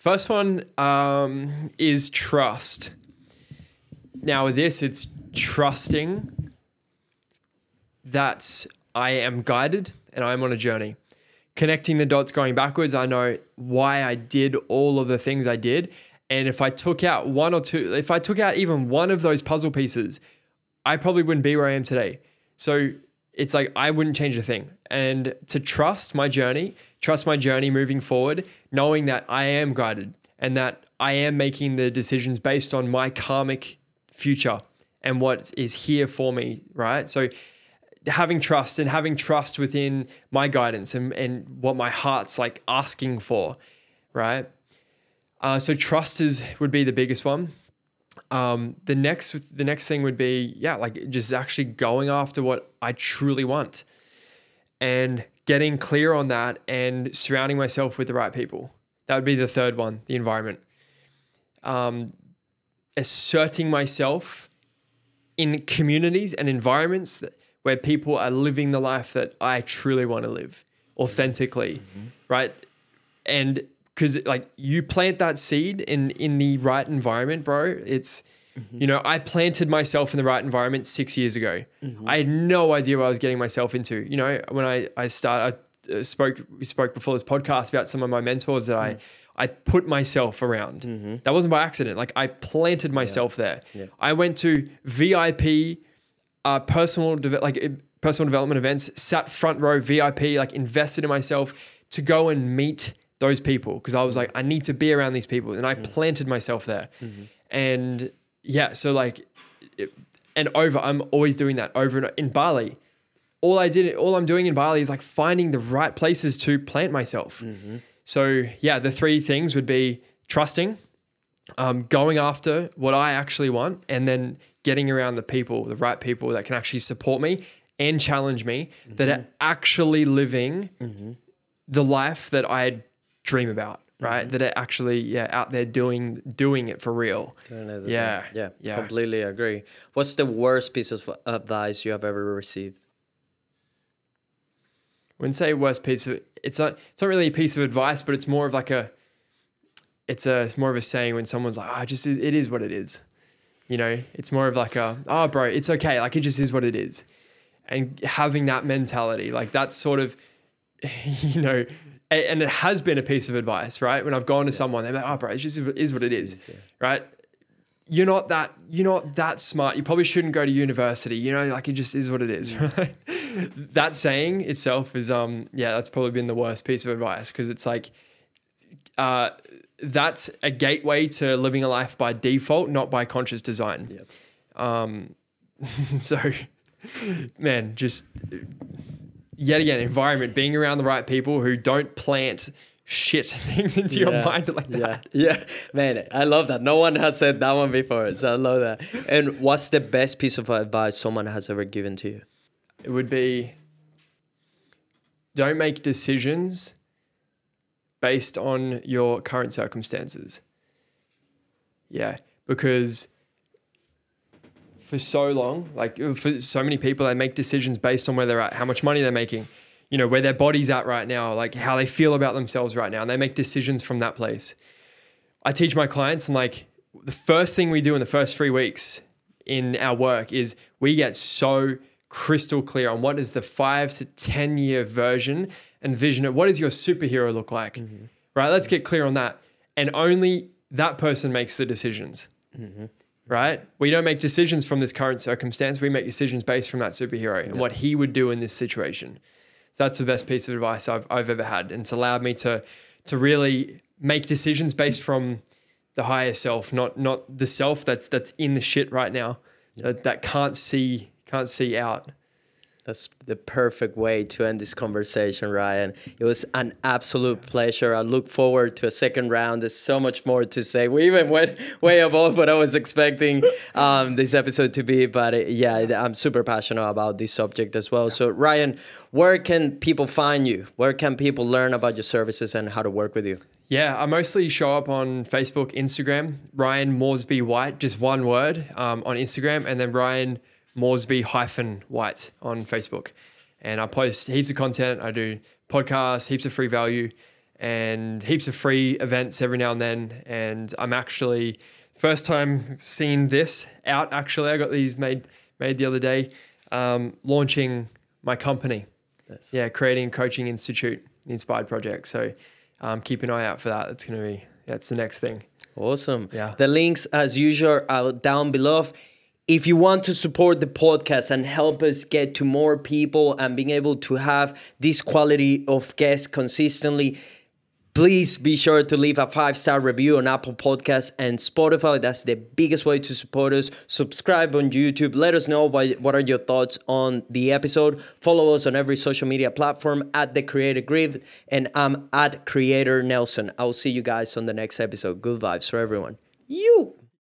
First one um, is trust. Now, with this, it's trusting that I am guided and I'm on a journey. Connecting the dots going backwards, I know why I did all of the things I did. And if I took out one or two, if I took out even one of those puzzle pieces, I probably wouldn't be where I am today. So it's like I wouldn't change a thing. And to trust my journey, trust my journey moving forward, knowing that I am guided and that I am making the decisions based on my karmic future and what is here for me, right? So having trust and having trust within my guidance and, and what my heart's like asking for, right? Uh, so trust is would be the biggest one. Um, the next the next thing would be yeah like just actually going after what I truly want and getting clear on that and surrounding myself with the right people. That would be the third one the environment. Um, asserting myself in communities and environments that, where people are living the life that I truly want to live authentically mm-hmm. right? And because like you plant that seed in in the right environment bro it's mm-hmm. you know i planted myself in the right environment six years ago. Mm-hmm. I had no idea what i was getting myself into. You know when i i started i uh, spoke we spoke before this podcast about some of my mentors that i mm. i put myself around. That wasn't by accident. Like i planted myself there. I went to vip uh, personal deve- like personal development events, sat front row VIP, like invested in myself to go and meet those people because I was like, I need to be around these people, and I planted myself there. And yeah, so like, it, and over, I'm always doing that over and in Bali. All I did, all I'm doing in Bali is like finding the right places to plant myself. So yeah, the three things would be trusting, um, going after what I actually want, and then getting around the people, the right people that can actually support me and challenge me, that are mm-hmm. actually living mm-hmm. the life that I dream about, mm-hmm. right? That are actually yeah out there doing doing it for real. Doing it the Yeah, yeah, yeah. completely agree. What's the worst piece of advice you have ever received? wouldn't say worst piece of it's not it's not really a piece of advice, but it's more of like a it's a it's more of a saying when someone's like, oh, just it is what it is. You know, it's more of like a oh bro, it's okay, like it just is what it is. And having that mentality, like that's sort of you know, and it has been a piece of advice, right? When I've gone to someone, they're like, oh bro, it just is what it is, right? You're not that you're not that smart. You probably shouldn't go to university. You know, like it just is what it is, right? that saying itself is um yeah that's probably been the worst piece of advice because it's like uh that's a gateway to living a life by default not by conscious design Yep. um so man just yet again environment being around the right people who don't plant shit things into your mind like that Yeah, yeah, man, I love that. No one has said that one before, so I love that. And what's the best piece of advice someone has ever given to you? it would be don't make decisions based on your current circumstances. Yeah, because for so long, like for so many people, they make decisions based on where they're at, how much money they're making, you know, where their body's at right now, like how they feel about themselves right now. And they make decisions from that place. I teach my clients, and like the first thing we do in the first three weeks in our work is we get so crystal clear on what is the five to 10 year version and vision of what does your superhero look like, mm-hmm. right? Let's mm-hmm. get clear on that. And only that person makes the decisions, mm-hmm. right? We don't make decisions from this current circumstance. We make decisions based from that superhero and what he would do in this situation. So that's the best piece of advice I've, I've ever had. And it's allowed me to, to really make decisions based from the higher self, not, not the self that's, that's in the shit right now, that, that can't see, can't see out. That's the perfect way to end this conversation, Ryan. It was an absolute pleasure. I look forward to a second round. There's so much more to say. We even went way above what I was expecting um, this episode to be. But uh, yeah, I'm super passionate about this subject as well. So, Ryan, where can people find you? Where can people learn about your services and how to work with you? Yeah, I mostly show up on Facebook, Instagram, Ryan Moresby White, just one word um, on Instagram, and then Ryan Moresby hyphen White on Facebook. And I post heaps of content. I do podcasts, heaps of free value, and heaps of free events every now and then. And I'm actually first time seeing this out. Actually, I got these made made the other day, um, launching my company. Yeah, creating a coaching institute, the Inspired Project. So um, keep an eye out for that. That's going to be that's the next thing. Awesome. Yeah. The links, as usual, are down below. If you want to support the podcast and help us get to more people and being able to have this quality of guests consistently, please be sure to leave a five star review on Apple Podcasts and Spotify. That's the biggest way to support us. Subscribe on YouTube. Let us know what, are your thoughts on the episode. Follow us on every social media platform at The Creative Grit, and I'm at Creator Nelson. I'll see you guys on the next episode. Good vibes for everyone. You.